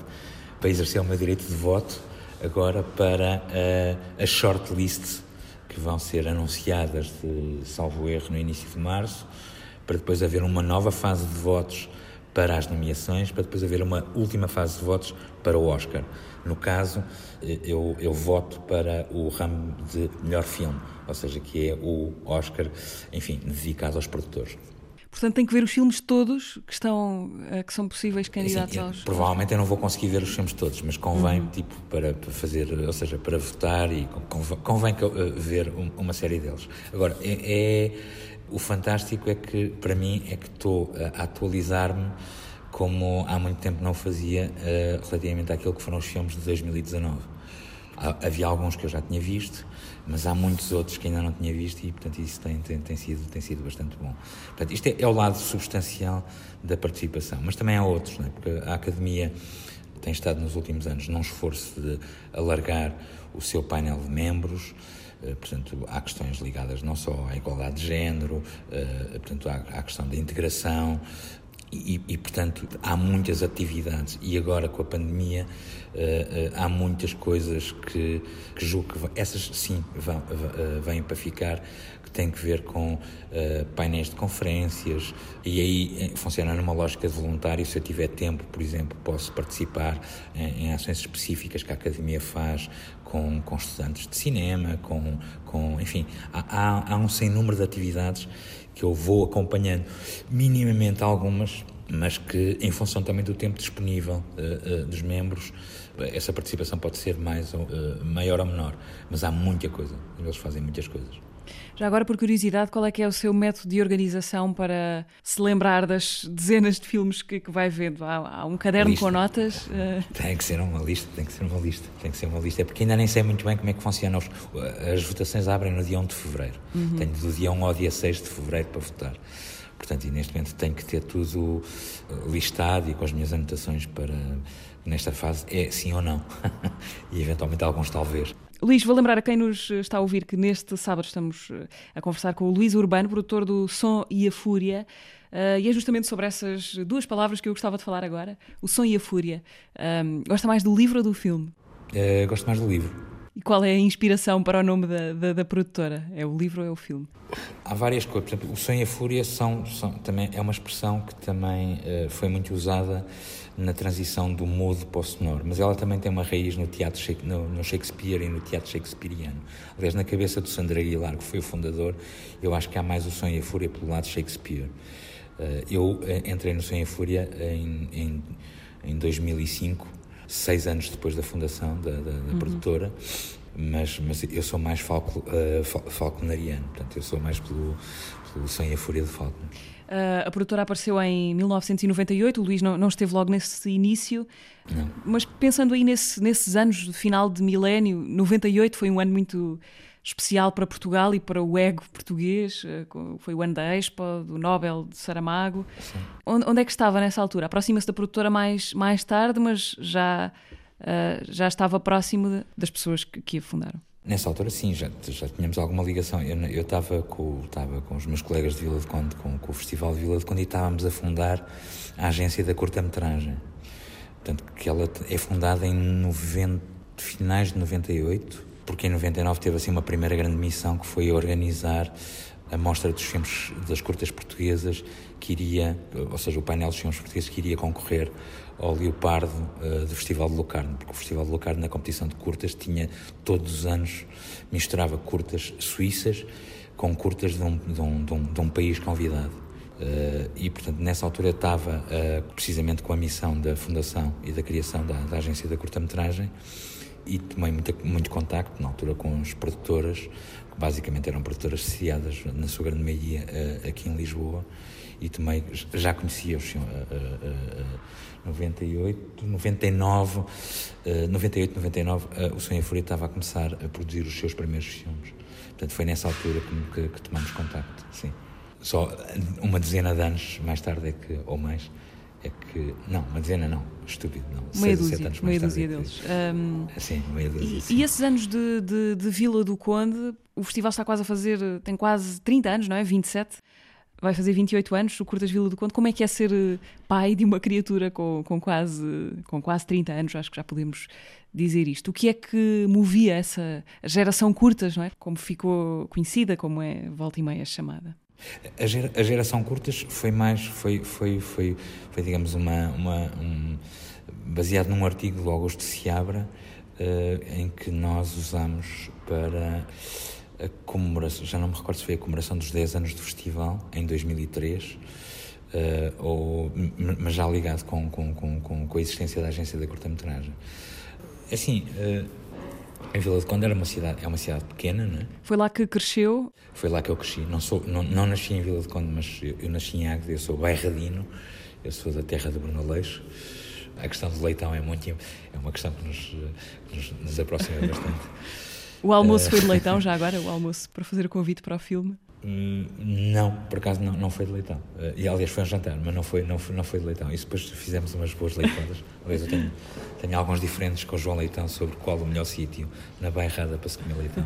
para exercer o meu direito de voto, agora para uh, a shortlist que vão ser anunciadas, de, salvo erro, no início de março, para depois haver uma nova fase de votos para as nomeações, para depois haver uma última fase de votos para o Oscar. No caso, eu, eu voto para o ramo de melhor filme, ou seja, que é o Oscar, enfim, dedicado aos produtores. Portanto, tem que ver os filmes todos que estão eh, que são possíveis candidatos Sim, aos. Provavelmente eu não vou conseguir ver os filmes todos, mas convém uhum. tipo para, para, fazer, ou seja, para votar e convém, convém uh, ver uma série deles. Agora é, é, o fantástico é que para mim é que estou a atualizar-me como há muito tempo não fazia uh, relativamente àquilo que foram os filmes de 2019. Havia alguns que eu já tinha visto, mas há muitos outros que ainda não tinha visto e, portanto, isso tem, tem, tem, sido, tem sido bastante bom. Portanto, isto é, é o lado substancial da participação, mas também há outros, não é? porque a Academia tem estado nos últimos anos num esforço de alargar o seu painel de membros, eh, portanto, há questões ligadas não só à igualdade de género, eh, portanto, a questão da integração, e, e, portanto, há muitas atividades. E agora com a pandemia uh, há muitas coisas que, que julgo que essas sim vêm para ficar, têm que ver com painéis de conferências e aí funciona numa lógica de voluntário. Se eu tiver tempo, por exemplo, posso participar em, em ações específicas que a Academia faz com, com estudantes de cinema, com, com enfim, há, há, há um sem número de atividades que eu vou acompanhando, minimamente algumas, mas que, em função também do tempo disponível uh, uh, dos membros, essa participação pode ser mais uh, maior ou menor. Mas há muita coisa, eles fazem muitas coisas. Já agora, por curiosidade, qual é que é o seu método de organização para se lembrar das dezenas de filmes que, que vai vendo? Há, há um caderno com notas? Uh... Tem que ser uma lista, tem que ser uma lista, tem que ser uma lista. É porque ainda nem sei muito bem como é que funciona. As votações abrem no dia 1 de fevereiro. Uhum. Tenho do dia 1 ao dia 6 de fevereiro para votar. Portanto, e neste momento tenho que ter tudo listado e com as minhas anotações para nesta fase é sim ou não. e eventualmente alguns talvez. Luís, vou lembrar a quem nos está a ouvir que neste sábado estamos eh, a conversar com o Luís Urbano, produtor do Som e a Fúria. Uh, e é justamente sobre essas duas palavras que eu gostava de falar agora: o som e a fúria. Um, gosta mais do livro ou do filme? Uh, gosto mais do livro. E qual é a inspiração para o nome da, da, da, produtora? É o livro ou é o filme? Há várias coisas. Por exemplo, o som e a fúria são, são também, é uma expressão que também uh, foi muito usada na transição do mudo para o sonoro, mas ela também tem uma raiz no teatro no, Shakespeare e no teatro shakespeariano. Aliás, na cabeça do Sandro Aguilar, que foi o fundador, eu acho que há mais o Sonho e a Fúria pelo lado de Shakespeare. Uh, eu eh, entrei no Sonho e a Fúria em, em, em 2005, seis anos depois da fundação da, da, da uhum. produtora, mas, mas eu sou mais falco, uh, falconariano, portanto, eu sou mais pelo, pelo Sonho e a Fúria de Faulkner. Uh, a produtora apareceu em 1998, o Luís não, não esteve logo nesse início, não. mas pensando aí nesse, nesses anos do final de milénio, 98 foi um ano muito especial para Portugal e para o ego português, uh, foi o ano da Expo, do Nobel de Saramago. Onde, onde, é que estava nessa altura? Aproxima-se da produtora mais, mais tarde, mas já, uh, já estava próximo de, das pessoas que, que a fundaram. Nessa altura, sim, já, já tínhamos alguma ligação. Eu estava com, com os meus colegas de Vila de Conde, com, com o Festival de Vila de Conde, e estávamos a fundar a agência da curta-metragem. Portanto, que ela é fundada em 90, finais de 98, porque em 99 teve assim uma primeira grande missão que foi organizar a mostra dos filmes das curtas portuguesas que iria, ou seja, o painel dos filmes portugueses que iria concorrer ao Leopardo uh, do Festival de Locarno, porque o Festival de Locarno na competição de curtas tinha todos os anos misturava curtas suíças com curtas de um, de um, de um, de um país convidado. Uh, e, portanto, nessa altura estava uh, precisamente com a missão da fundação e da criação da, da agência da curta-metragem e tomei muito, muito contacto, na altura, com as produtoras, basicamente eram produtoras associadas, na sua grande maioria, uh, aqui em Lisboa, e tomei, já conhecia-os uh, uh, 98, 99, uh, 98, 99, uh, o Sonho Fúria estava a começar a produzir os seus primeiros filmes. Portanto, foi nessa altura que, que, que tomamos contacto, sim. Só uma dezena de anos mais tarde é que, ou mais, é que. Não, uma dezena não, estúpido, não. Meia dúzia, anos meia dúzia é deles. Um, sim, meia dúzia. E, sim. e esses anos de, de, de, Vila do Conde, o festival está quase a fazer, tem quase 30 anos, não é? 27. Vai fazer 28 anos, o Curtas Vila do Conde. Como é que é ser eh, pai de uma criatura com, com, quase, com quase 30 anos? Acho que já podemos dizer isto. O que é que movia essa geração curtas, não é? Como ficou conhecida, como é volta e meia chamada? A, gera, a geração curtas foi mais, foi, foi, foi, foi digamos, uma, uma um, baseado num artigo do Augusto Seabra, uh, em que nós usamos para a comemoração, já não me recordo se foi a comemoração dos 10 anos do festival, em 2003, uh, eh, ou, mas já ligado com, com, com, com, a existência da agência da curta-metragem. Assim, uh, em Vila de Conde era uma cidade, é uma cidade pequena, não é? Foi lá que cresceu? Foi lá que eu cresci. Não, sou, não, não nasci em Vila de Conde, mas eu, eu nasci em Águeda, eu sou bairradino, eu sou da terra de Bruno Leixo. A questão do leitão é muito é uma questão que nos, nos, nos aproxima bastante. O almoço foi de leitão já agora? O almoço para fazer o convite para o filme? Hum, não, por acaso não, não foi de leitão. Uh, e aliás foi um jantar, mas não foi, não foi, não foi de leitão. E depois fizemos umas boas leitadas. Aliás, eu tenho, tenho alguns diferentes com o João Leitão sobre qual o melhor sítio na bairrada para se comer leitão.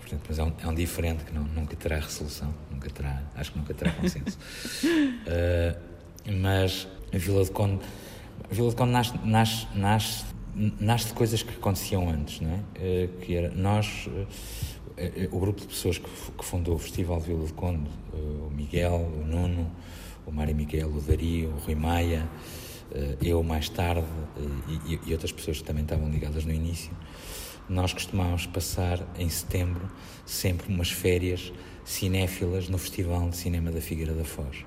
Portanto, mas é um, é um diferente que não, nunca terá resolução, nunca terá, acho que nunca terá consenso. Uh, mas a Vila de Conde, a Vila de Conde nasce, nasce, nasce, nasce de coisas que aconteciam antes, não é? Uh, que era nós o grupo de pessoas que, fundou o Festival de Vila de Conde, eh, o Miguel, o Nuno, o Mário Miguel, o Dario, o Rui Maia, eh, eu mais tarde eh, e, outras pessoas que também estavam ligadas no início, nós costumávamos passar em setembro sempre umas férias cinéfilas no Festival de Cinema da Figueira da Foz,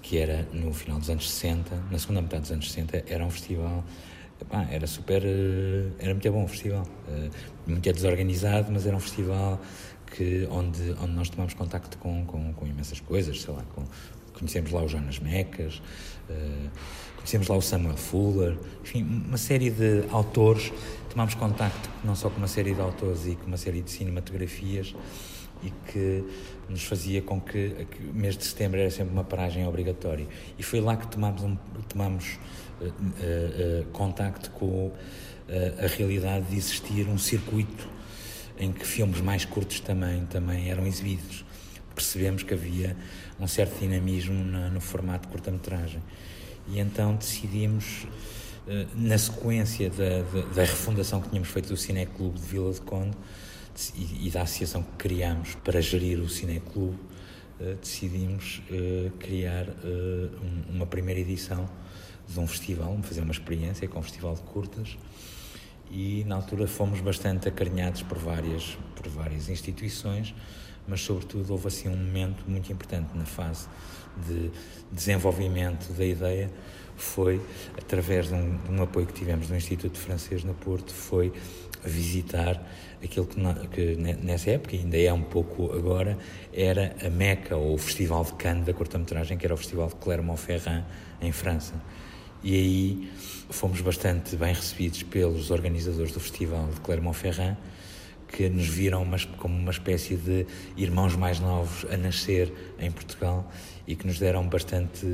que era no final dos anos 60, na segunda metade dos anos 60, era um festival Epá, era super. Era muito bom o festival. Eh, muito desorganizado, mas era um festival que, onde, onde nós tomamos contacto com, com, com imensas coisas, sei lá, com, conhecemos lá o Jonas Mecas, uh, conhecemos lá o Samuel Fuller, enfim, uma série de autores. Tomámos contacto não só com uma série de autores e com uma série de cinematografias e que nos fazia com que, o mês de setembro era sempre uma paragem obrigatória. E foi lá que tomámos, tomámos uh, uh, contacto com a realidade de existir um circuito em que filmes mais curtos também, também eram exibidos. Percebemos que havia um certo dinamismo no, no formato de curta-metragem. E então decidimos, na sequência da, da, da refundação que tínhamos feito do Cineclube de Vila de Conde, e, e da associação que criámos para gerir o Cineclube, uh, decidimos criar uma primeira edição de um festival, fazer uma experiência com um festival de curtas e na altura fomos bastante acarinhados por várias, por várias instituições, mas sobretudo houve assim um momento muito importante na fase de desenvolvimento da ideia, foi através de um, de um apoio que tivemos no Instituto Francês no Porto, foi visitar aquilo que, que, nessa época, ainda é um pouco agora, era a Meca, ou o Festival de Cannes da curta-metragem, que era o Festival de Clermont-Ferrand, em França. E aí fomos bastante bem recebidos pelos organizadores do Festival de Clermont-Ferrand, que nos viram uma, como uma espécie de irmãos mais novos a nascer em Portugal e que nos deram bastante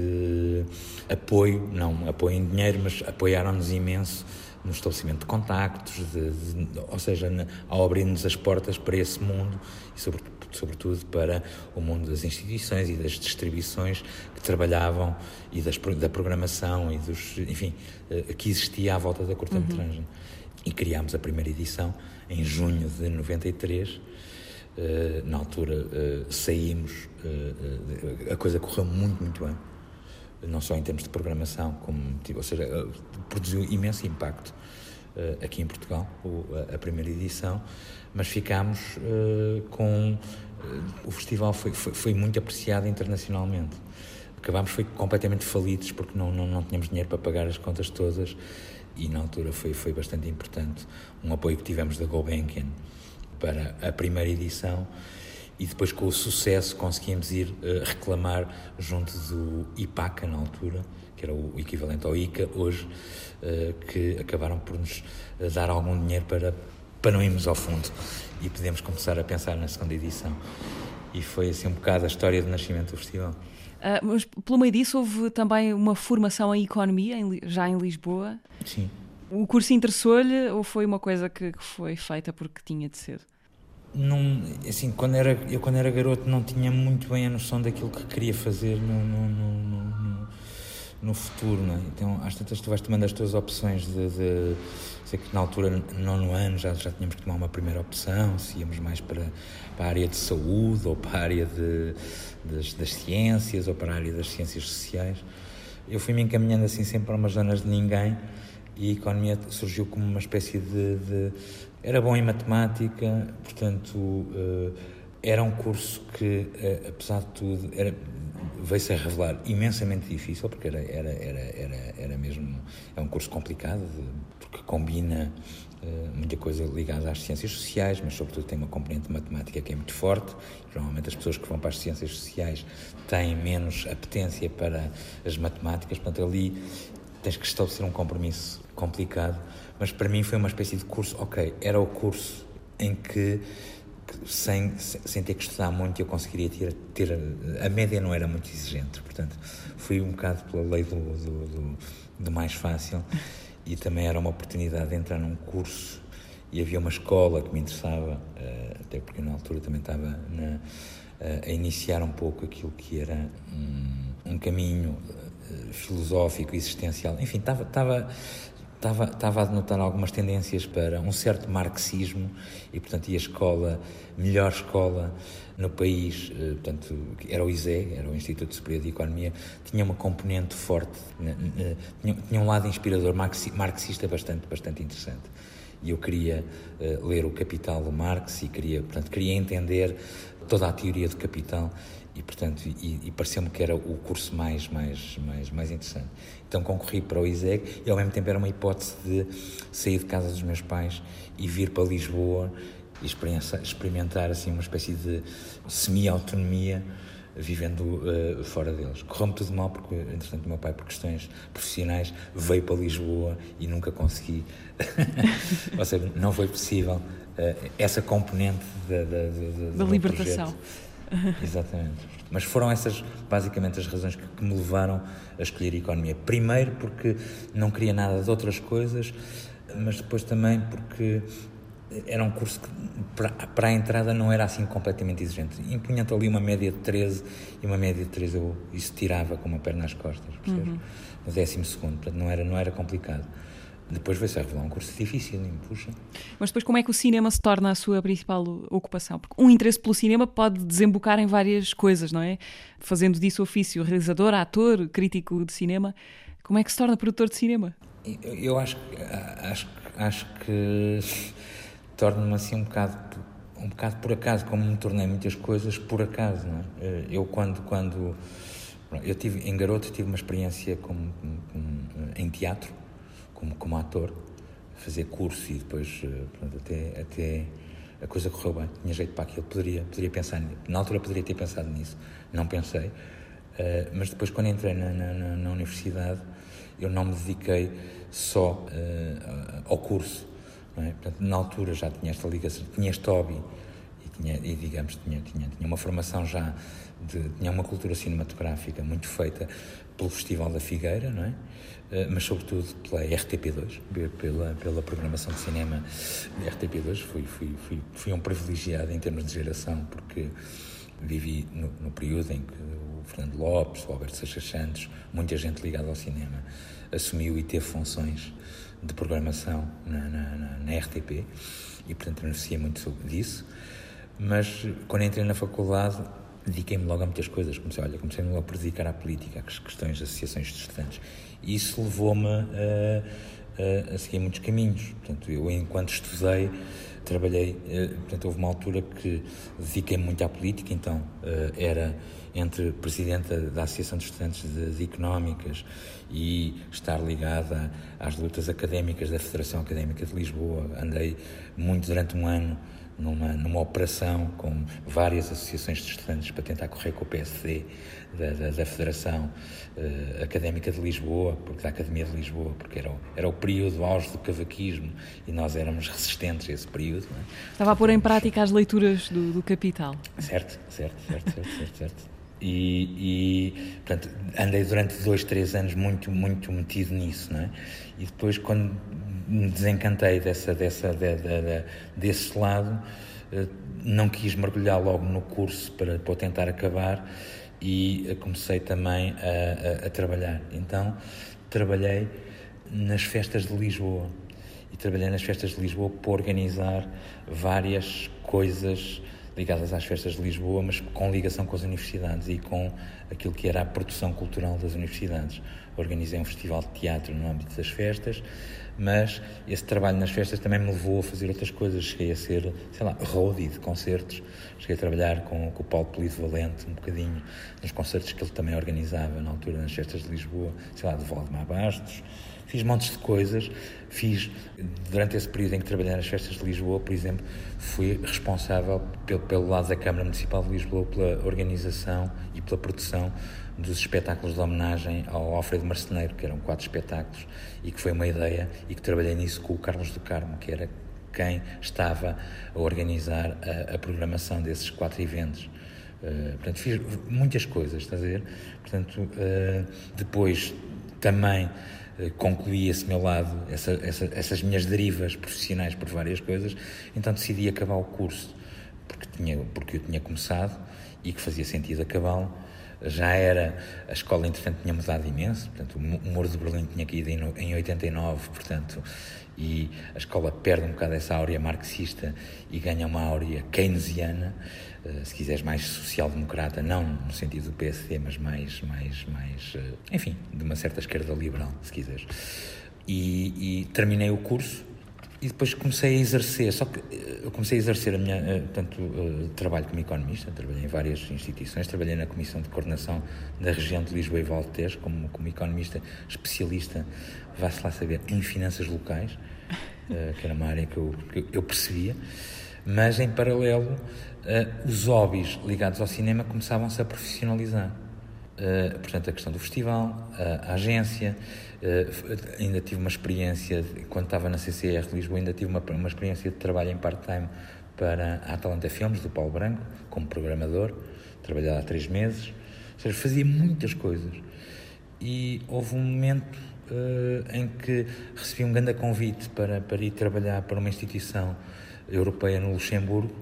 apoio, não apoio em dinheiro, mas apoiaram-nos imenso no estabelecimento de contactos, de, de, ou seja, na, ao abrir-nos as portas para esse mundo e, sobre, sobretudo, para o mundo das instituições e das distribuições que trabalhavam e das, da programação e dos, enfim, uh, que existia à volta da curta-metragem. Uhum. E criámos a primeira edição em junho de 93 eh, na altura uh, saímos, a coisa correu muito, muito bem, não só em termos de programação, como, tipo, ou seja, produziu imenso impacto aqui em Portugal, a, primeira edição, mas ficámos com. o festival foi, foi, foi, muito apreciado internacionalmente. Acabámos foi completamente falidos porque não, não, não tínhamos dinheiro para pagar as contas todas e na altura foi, foi bastante importante um apoio que tivemos da Gulbenkian para a primeira edição e depois com o sucesso conseguimos ir uh, reclamar junto do IPACA na altura, que era o equivalente ao ICA hoje, uh, que acabaram por nos eh, dar algum dinheiro para, para não irmos ao fundo e podemos começar a pensar na segunda edição. E foi assim um bocado a história do nascimento do festival. Uh, mas pelo meio disso houve também uma formação em economia, em, já em Lisboa. Sim. O curso interessou-lhe ou foi uma coisa que, que foi feita porque tinha de ser? não, assim, quando era, eu quando era garoto não tinha muito bem a noção daquilo que queria fazer no, no, no, no, futuro, é? Então, às tantas tu vais tomando as tuas opções de, de sei que na altura, nono ano, já, já tínhamos que tomar uma primeira opção, se íamos mais para, para a área de saúde ou para a área de, das, das ciências ou para a área das ciências sociais. Eu fui-me encaminhando assim sempre para umas zonas de ninguém e a economia surgiu como uma espécie de, de era bom em matemática, portanto, uh, era um curso que, uh, apesar de tudo, era, veio-se a revelar imensamente difícil, porque era, era, era, era, era mesmo. É um curso complicado, porque combina uh, muita coisa ligada às ciências sociais, mas, sobretudo, tem uma componente matemática que é muito forte. Normalmente, as pessoas que vão para as ciências sociais têm menos apetência para as matemáticas, portanto, ali tens que estabelecer um compromisso complicado mas para mim foi uma espécie de curso, ok, era o curso em que, sem, sem ter que estudar muito, eu conseguiria ter, ter a, média não era muito exigente, portanto, fui um bocado pela lei do, do, do, do mais fácil e também era uma oportunidade de entrar num curso e havia uma escola que me interessava, eh, até porque na altura também estava na, eh, a iniciar um pouco aquilo que era um, um caminho eh, filosófico, existencial, enfim, estava, estava estava, estava a denotar algumas tendências para um certo marxismo e, portanto, e a escola, melhor escola no país, eh, portanto, era o ISE, era o Instituto Superior de Economia, tinha uma componente forte, tinha, tinha um lado inspirador marxista bastante, bastante interessante. E eu queria uh, ler o Capital de Marx e queria, portanto, queria entender toda a teoria do capital e portanto e, e pareceu-me que era o curso mais mais mais mais interessante então concorri para o ISEG e ao mesmo tempo era uma hipótese de sair de casa dos meus pais e vir para Lisboa e experimentar assim uma espécie de semi-autonomia vivendo uh, fora deles. Correu-me tudo mal porque, entretanto, meu pai, por questões profissionais, veio para Lisboa e nunca consegui. Ou seja, não foi possível uh, essa componente da, da, da, da libertação. Exatamente. Mas foram essas basicamente as razões que, que, me levaram a escolher economia. Primeiro porque não queria nada de outras coisas, mas depois também porque era um curso que para, para a entrada não era assim completamente exigente. Impunha-te ali uma média de 13 e uma média de 13 eu isso tirava com uma perna nas costas, percebes? Uhum. No décimo segundo, portanto não era, não era complicado. Depois veio-se a revelar um curso difícil, puxa. Mas depois como é que o cinema se torna a sua principal ocupação? Porque um interesse pelo cinema pode desembocar em várias coisas, não é? Fazendo disso ofício, realizador, ator, crítico de cinema. Como é que se torna produtor de cinema? Eu, eu acho, acho, acho que torna-me assim um bocado, um bocado por acaso, como me tornei muitas coisas por acaso, não é? Eu quando... quando eu tive, em garoto tive uma experiência como, como em teatro, como, como ator, fazer curso e depois, eh, pronto, até, até a coisa correu bem, tinha jeito para aquilo, poderia, poderia pensar. Na altura poderia ter pensado nisso, não pensei, uh, mas depois quando entrei na, na, na, universidade eu não me dediquei só uh, ao curso, é? Portanto, na altura já tinha esta ligação, tinha este hobby e, tinha, e digamos, tinha, tinha, tinha uma formação já de, tinha uma cultura cinematográfica muito feita pelo Festival da Figueira, não é? Eh, mas sobretudo pela RTP2, pela, pela programação de cinema da RTP2. Fui, fui, fui, fui um privilegiado em termos de geração, porque vivi no, no período em que o Fernando Lopes, o Alberto Seixas Santos, muita gente ligada ao cinema, assumiu e teve funções de programação na, na, na RTP e, portanto, beneficia muito disso. Mas quando entrei na faculdade, dediquei-me logo a muitas coisas. Comecei, olha, comecei logo por dedicar à política, às questões das associações de estudantes. Isso levou-me a, a, a, seguir muitos caminhos. Portanto, eu, enquanto estudei, trabalhei. Eh, portanto, houve uma altura que dediquei muito à política, então eh, era entre presidente da Associação de Estudantes de, Económicas e estar ligada às lutas académicas da Federação Académica de Lisboa. Andei muito durante um ano numa, numa operação com várias associações de estudantes para tentar correr com o PSD da, da, da Federação uh, Académica de Lisboa, porque da Academia de Lisboa, porque era o, era o período auge do cavaquismo e nós éramos resistentes a esse período. É? Estava a pôr em prática as leituras do, do Capital. Certo, certo, certo, certo, certo. certo. E, e, portanto, andei durante dois, três anos muito, muito metido nisso, não é? E depois, quando me desencantei dessa, dessa, de, de, de, desse lado, eh, não quis mergulhar logo no curso para, para tentar acabar e comecei também a, a, a trabalhar. Então, trabalhei nas festas de Lisboa e trabalhei nas festas de Lisboa para organizar várias coisas ligadas às festas de Lisboa, mas com ligação com as universidades e com aquilo que era a produção cultural das universidades. Organizei um festival de teatro no âmbito das festas, mas esse trabalho nas festas também me levou a fazer outras coisas. Cheguei a ser, sei lá, roadie de concertos. Cheguei a trabalhar com, com o Paulo Polito Valente um bocadinho nos concertos que ele também organizava na altura nas festas de Lisboa, sei lá, de Valdemar Bastos fiz montes de coisas. Fiz, durante esse período em que trabalhei nas festas de Lisboa, por exemplo, fui responsável pelo, pelo lado da Câmara Municipal de Lisboa pela organização e pela produção dos espetáculos de homenagem ao Alfredo Marceneiro, que eram quatro espetáculos, e que foi uma ideia, e que trabalhei nisso com o Carlos do Carmo, que era quem estava a organizar a, a programação desses quatro eventos. Uh, portanto, fiz muitas coisas, estás a ver? Portanto, uh, depois também eh, concluí esse meu lado, essa, essa, essas minhas derivas profissionais por várias coisas, então decidi acabar o curso, porque, tinha, porque eu tinha começado e que fazia sentido acabá-lo. Já era, a escola entretanto tinha mudado imenso, portanto o Muro de Berlim tinha caído em, em 89, portanto, e a escola perde um bocado essa áurea marxista e ganha uma áurea keynesiana, eh, se quiseres, mais social-democrata, não no sentido do PSD, mas mais, mais, mais, eh, enfim, de uma certa esquerda liberal, se quiseres. E, e terminei o curso e depois comecei a exercer, só que eh, eu comecei a exercer a minha, portanto, trabalho como economista, trabalhei em várias instituições, trabalhei na Comissão de Coordenação da região de Lisboa e Valtejo como, como economista especialista, vá-se lá saber, em finanças locais, que era uma área que eu, que eu percebia, mas em paralelo os hobbies ligados ao cinema começavam-se a profissionalizar. Portanto, a questão do festival, a agência, ainda tive uma experiência, quando estava na CCR Lisboa, ainda tive uma, uma experiência de trabalho em part-time para a Atalanta Filmes, do Paulo Branco, como programador, trabalhei há três meses, ou seja, fazia muitas coisas. E houve um momento em que recebi um grande convite para, para ir trabalhar para uma instituição europeia no Luxemburgo,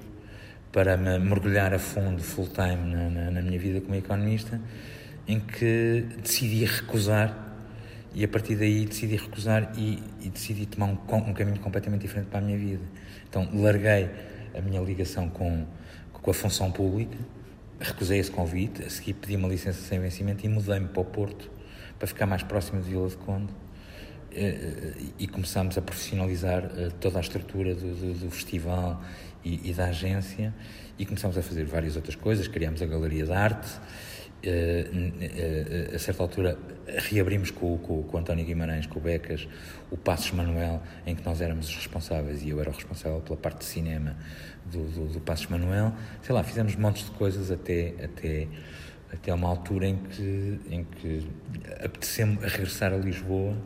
para me mergulhar a fundo, full time, na, na, na minha vida como economista, em que decidi recusar e a partir daí decidi recusar e, e decidi tomar um, um, caminho completamente diferente para a minha vida. Então larguei a minha ligação com, com a função pública, recusei esse convite, a seguir pedi uma licença sem vencimento e mudei-me para o Porto para ficar mais próximo de Vila de Conde eh, e começámos a profissionalizar eh, toda a estrutura do, do, do festival e, e, da agência e começámos a fazer várias outras coisas, criámos a Galeria de Arte, a certa altura reabrimos com, com, com António Guimarães, com o Becas, o Passos Manuel, em que nós éramos os responsáveis e eu era o responsável pela parte de cinema do, do, do Passos Manuel. Sei lá, fizemos montes de coisas até, até, até uma altura em que, em que apetecemos regressar a Lisboa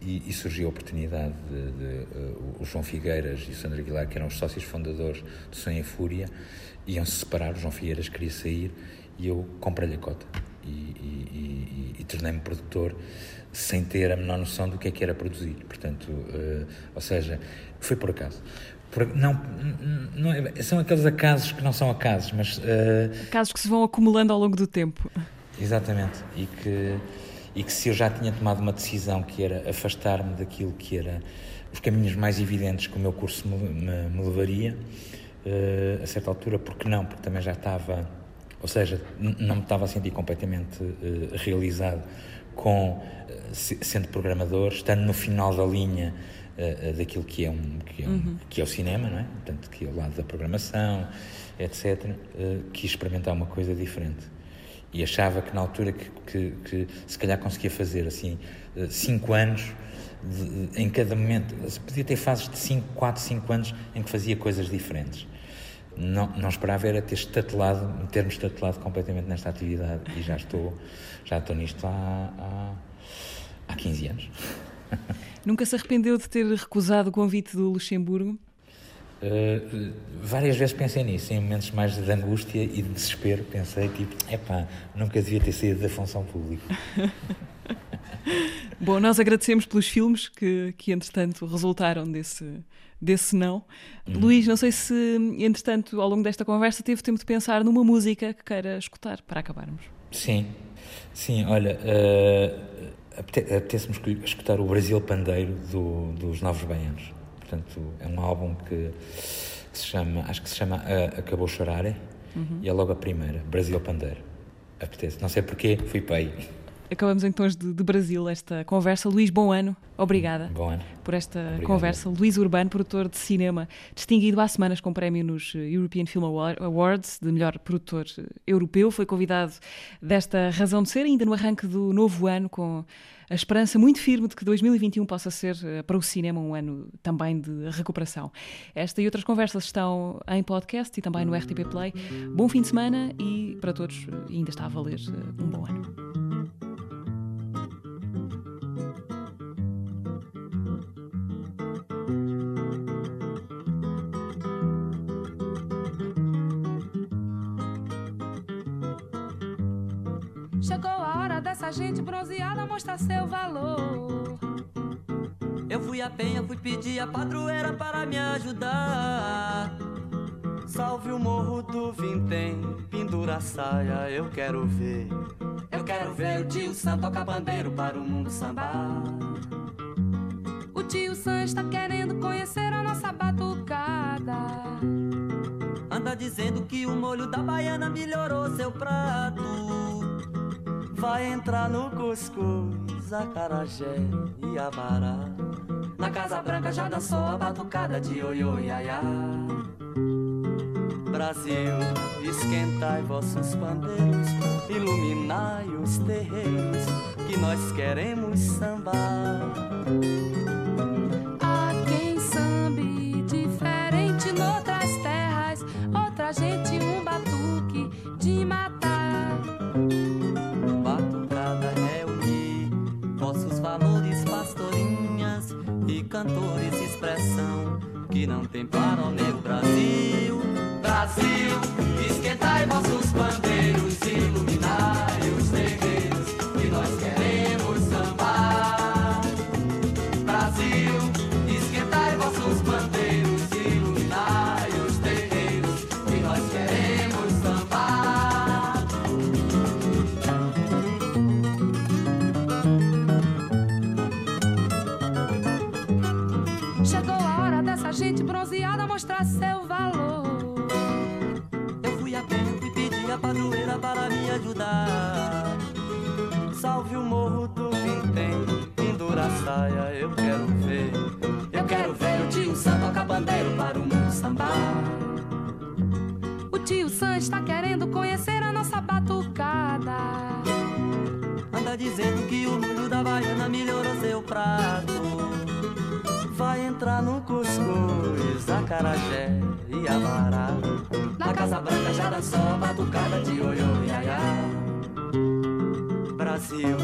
e, e, surgiu a oportunidade de, de uh, o João Figueiras e o Sandro Aguilar, que eram os sócios fundadores do Sonho e Fúria, iam se separar. O João Figueiras queria sair e eu comprei-lhe a cota e, e, e tornei-me produtor sem ter a menor noção do que é que era produzir. Portanto, uh, ou seja, foi por acaso. Por, não, não, é, são aqueles acasos que não são acasos, mas. Uh, casos que se vão acumulando ao longo do tempo. Exatamente. E que e que se eu já tinha tomado uma decisão que era afastar-me daquilo que era os caminhos mais evidentes que o meu curso me, me, me levaria, uh, a certa altura, porque não? Porque também já estava, ou seja, não me estava a sentir completamente uh, realizado com uh, sendo programador, estando no final da linha daquilo que é, um, que, é um, uhum. que é o cinema, não é? Portanto, que é o lado da programação, etc. quis experimentar uma coisa diferente e achava que na altura que, que, que se calhar conseguia fazer assim cinco anos de, em cada momento, podia ter fases de 5, 4, 5 anos em que fazia coisas diferentes. Não, não esperava era ter estatelado, ter-me estatelado completamente nesta atividade e já estou, já estou nisto há, há, há 15 anos. Nunca se arrependeu de ter recusado o convite do Luxemburgo? Uh, várias vezes pensei nisso, em momentos mais de angústia e de desespero, pensei tipo, epá, nunca devia ter saído da função pública. Bom, nós agradecemos pelos filmes que, que entretanto, resultaram desse, desse não. Uhum. Luís, não sei se, entretanto, ao longo desta conversa, teve tempo de pensar numa música que queira escutar para acabarmos. Sim, sim, olha, uh, apetece-me escutar o Brasil Pandeiro do, dos Novos Baianos. Portanto, é um álbum que, que se chama, acho que se chama uh, Acabou Chorar, uhum. e é logo a primeira, Brasil Pandeiro. Apetece. Não sei porquê, fui para aí. Acabamos em tons de, de, Brasil esta conversa. Luís, bom ano. Obrigada bom ano. por esta Obrigado. conversa. Luís Urbano, produtor de cinema, distinguido há semanas com prémio nos European Film Awards de melhor produtor europeu. Foi convidado desta razão de ser, ainda no arranque do novo ano, com a esperança muito firme de que 2021 possa ser eh, para o cinema um ano também de recuperação. Esta e outras conversas estão em podcast e também no RTP Play. Bom fim de semana e para todos eh, ainda está a valer eh, um bom ano. Gente bronzeada mostrar seu valor. Eu fui a penha, fui pedir a padroeira para me ajudar. Salve o morro do Vintém, pendura a saia, eu quero ver. Eu quero ver o tio Sam tocar bandeiro para o mundo sambar. O tio Sam está querendo conhecer a nossa batucada. Anda dizendo que o molho da baiana melhorou seu prato vai entrar no cuscuz, acarajé e abará. Na Casa Branca já dançou a batucada de ioiô iaiá. Brasil, esquentai vossos pandeiros, iluminai os terreiros, que nós queremos sambar. Há quem sambe diferente noutras terras, outra gente para o meu Brasil. Brasil, esquentai vossos Bandeiro para o mundo sambar. O tio Sam está querendo conhecer a nossa batucada. Anda dizendo que o molho da baiana melhorou seu prato vai entrar no cuscuz, acarajé e amará. Na Casa Branca já dançou a batucada de ioiô iaiá. Brasil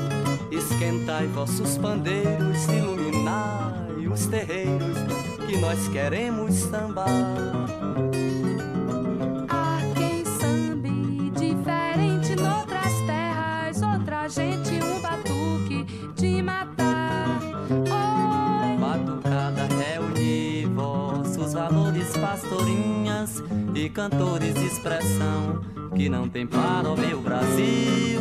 Esquentai vossos pandeiros, iluminai os terreiros que nós queremos sambar. Há quem sambe diferente noutras terras, outra gente um batuque de matar. Oi, Batucada reunir vossos valores, pastorinhas e cantores de expressão que não tem para o meu Brasil.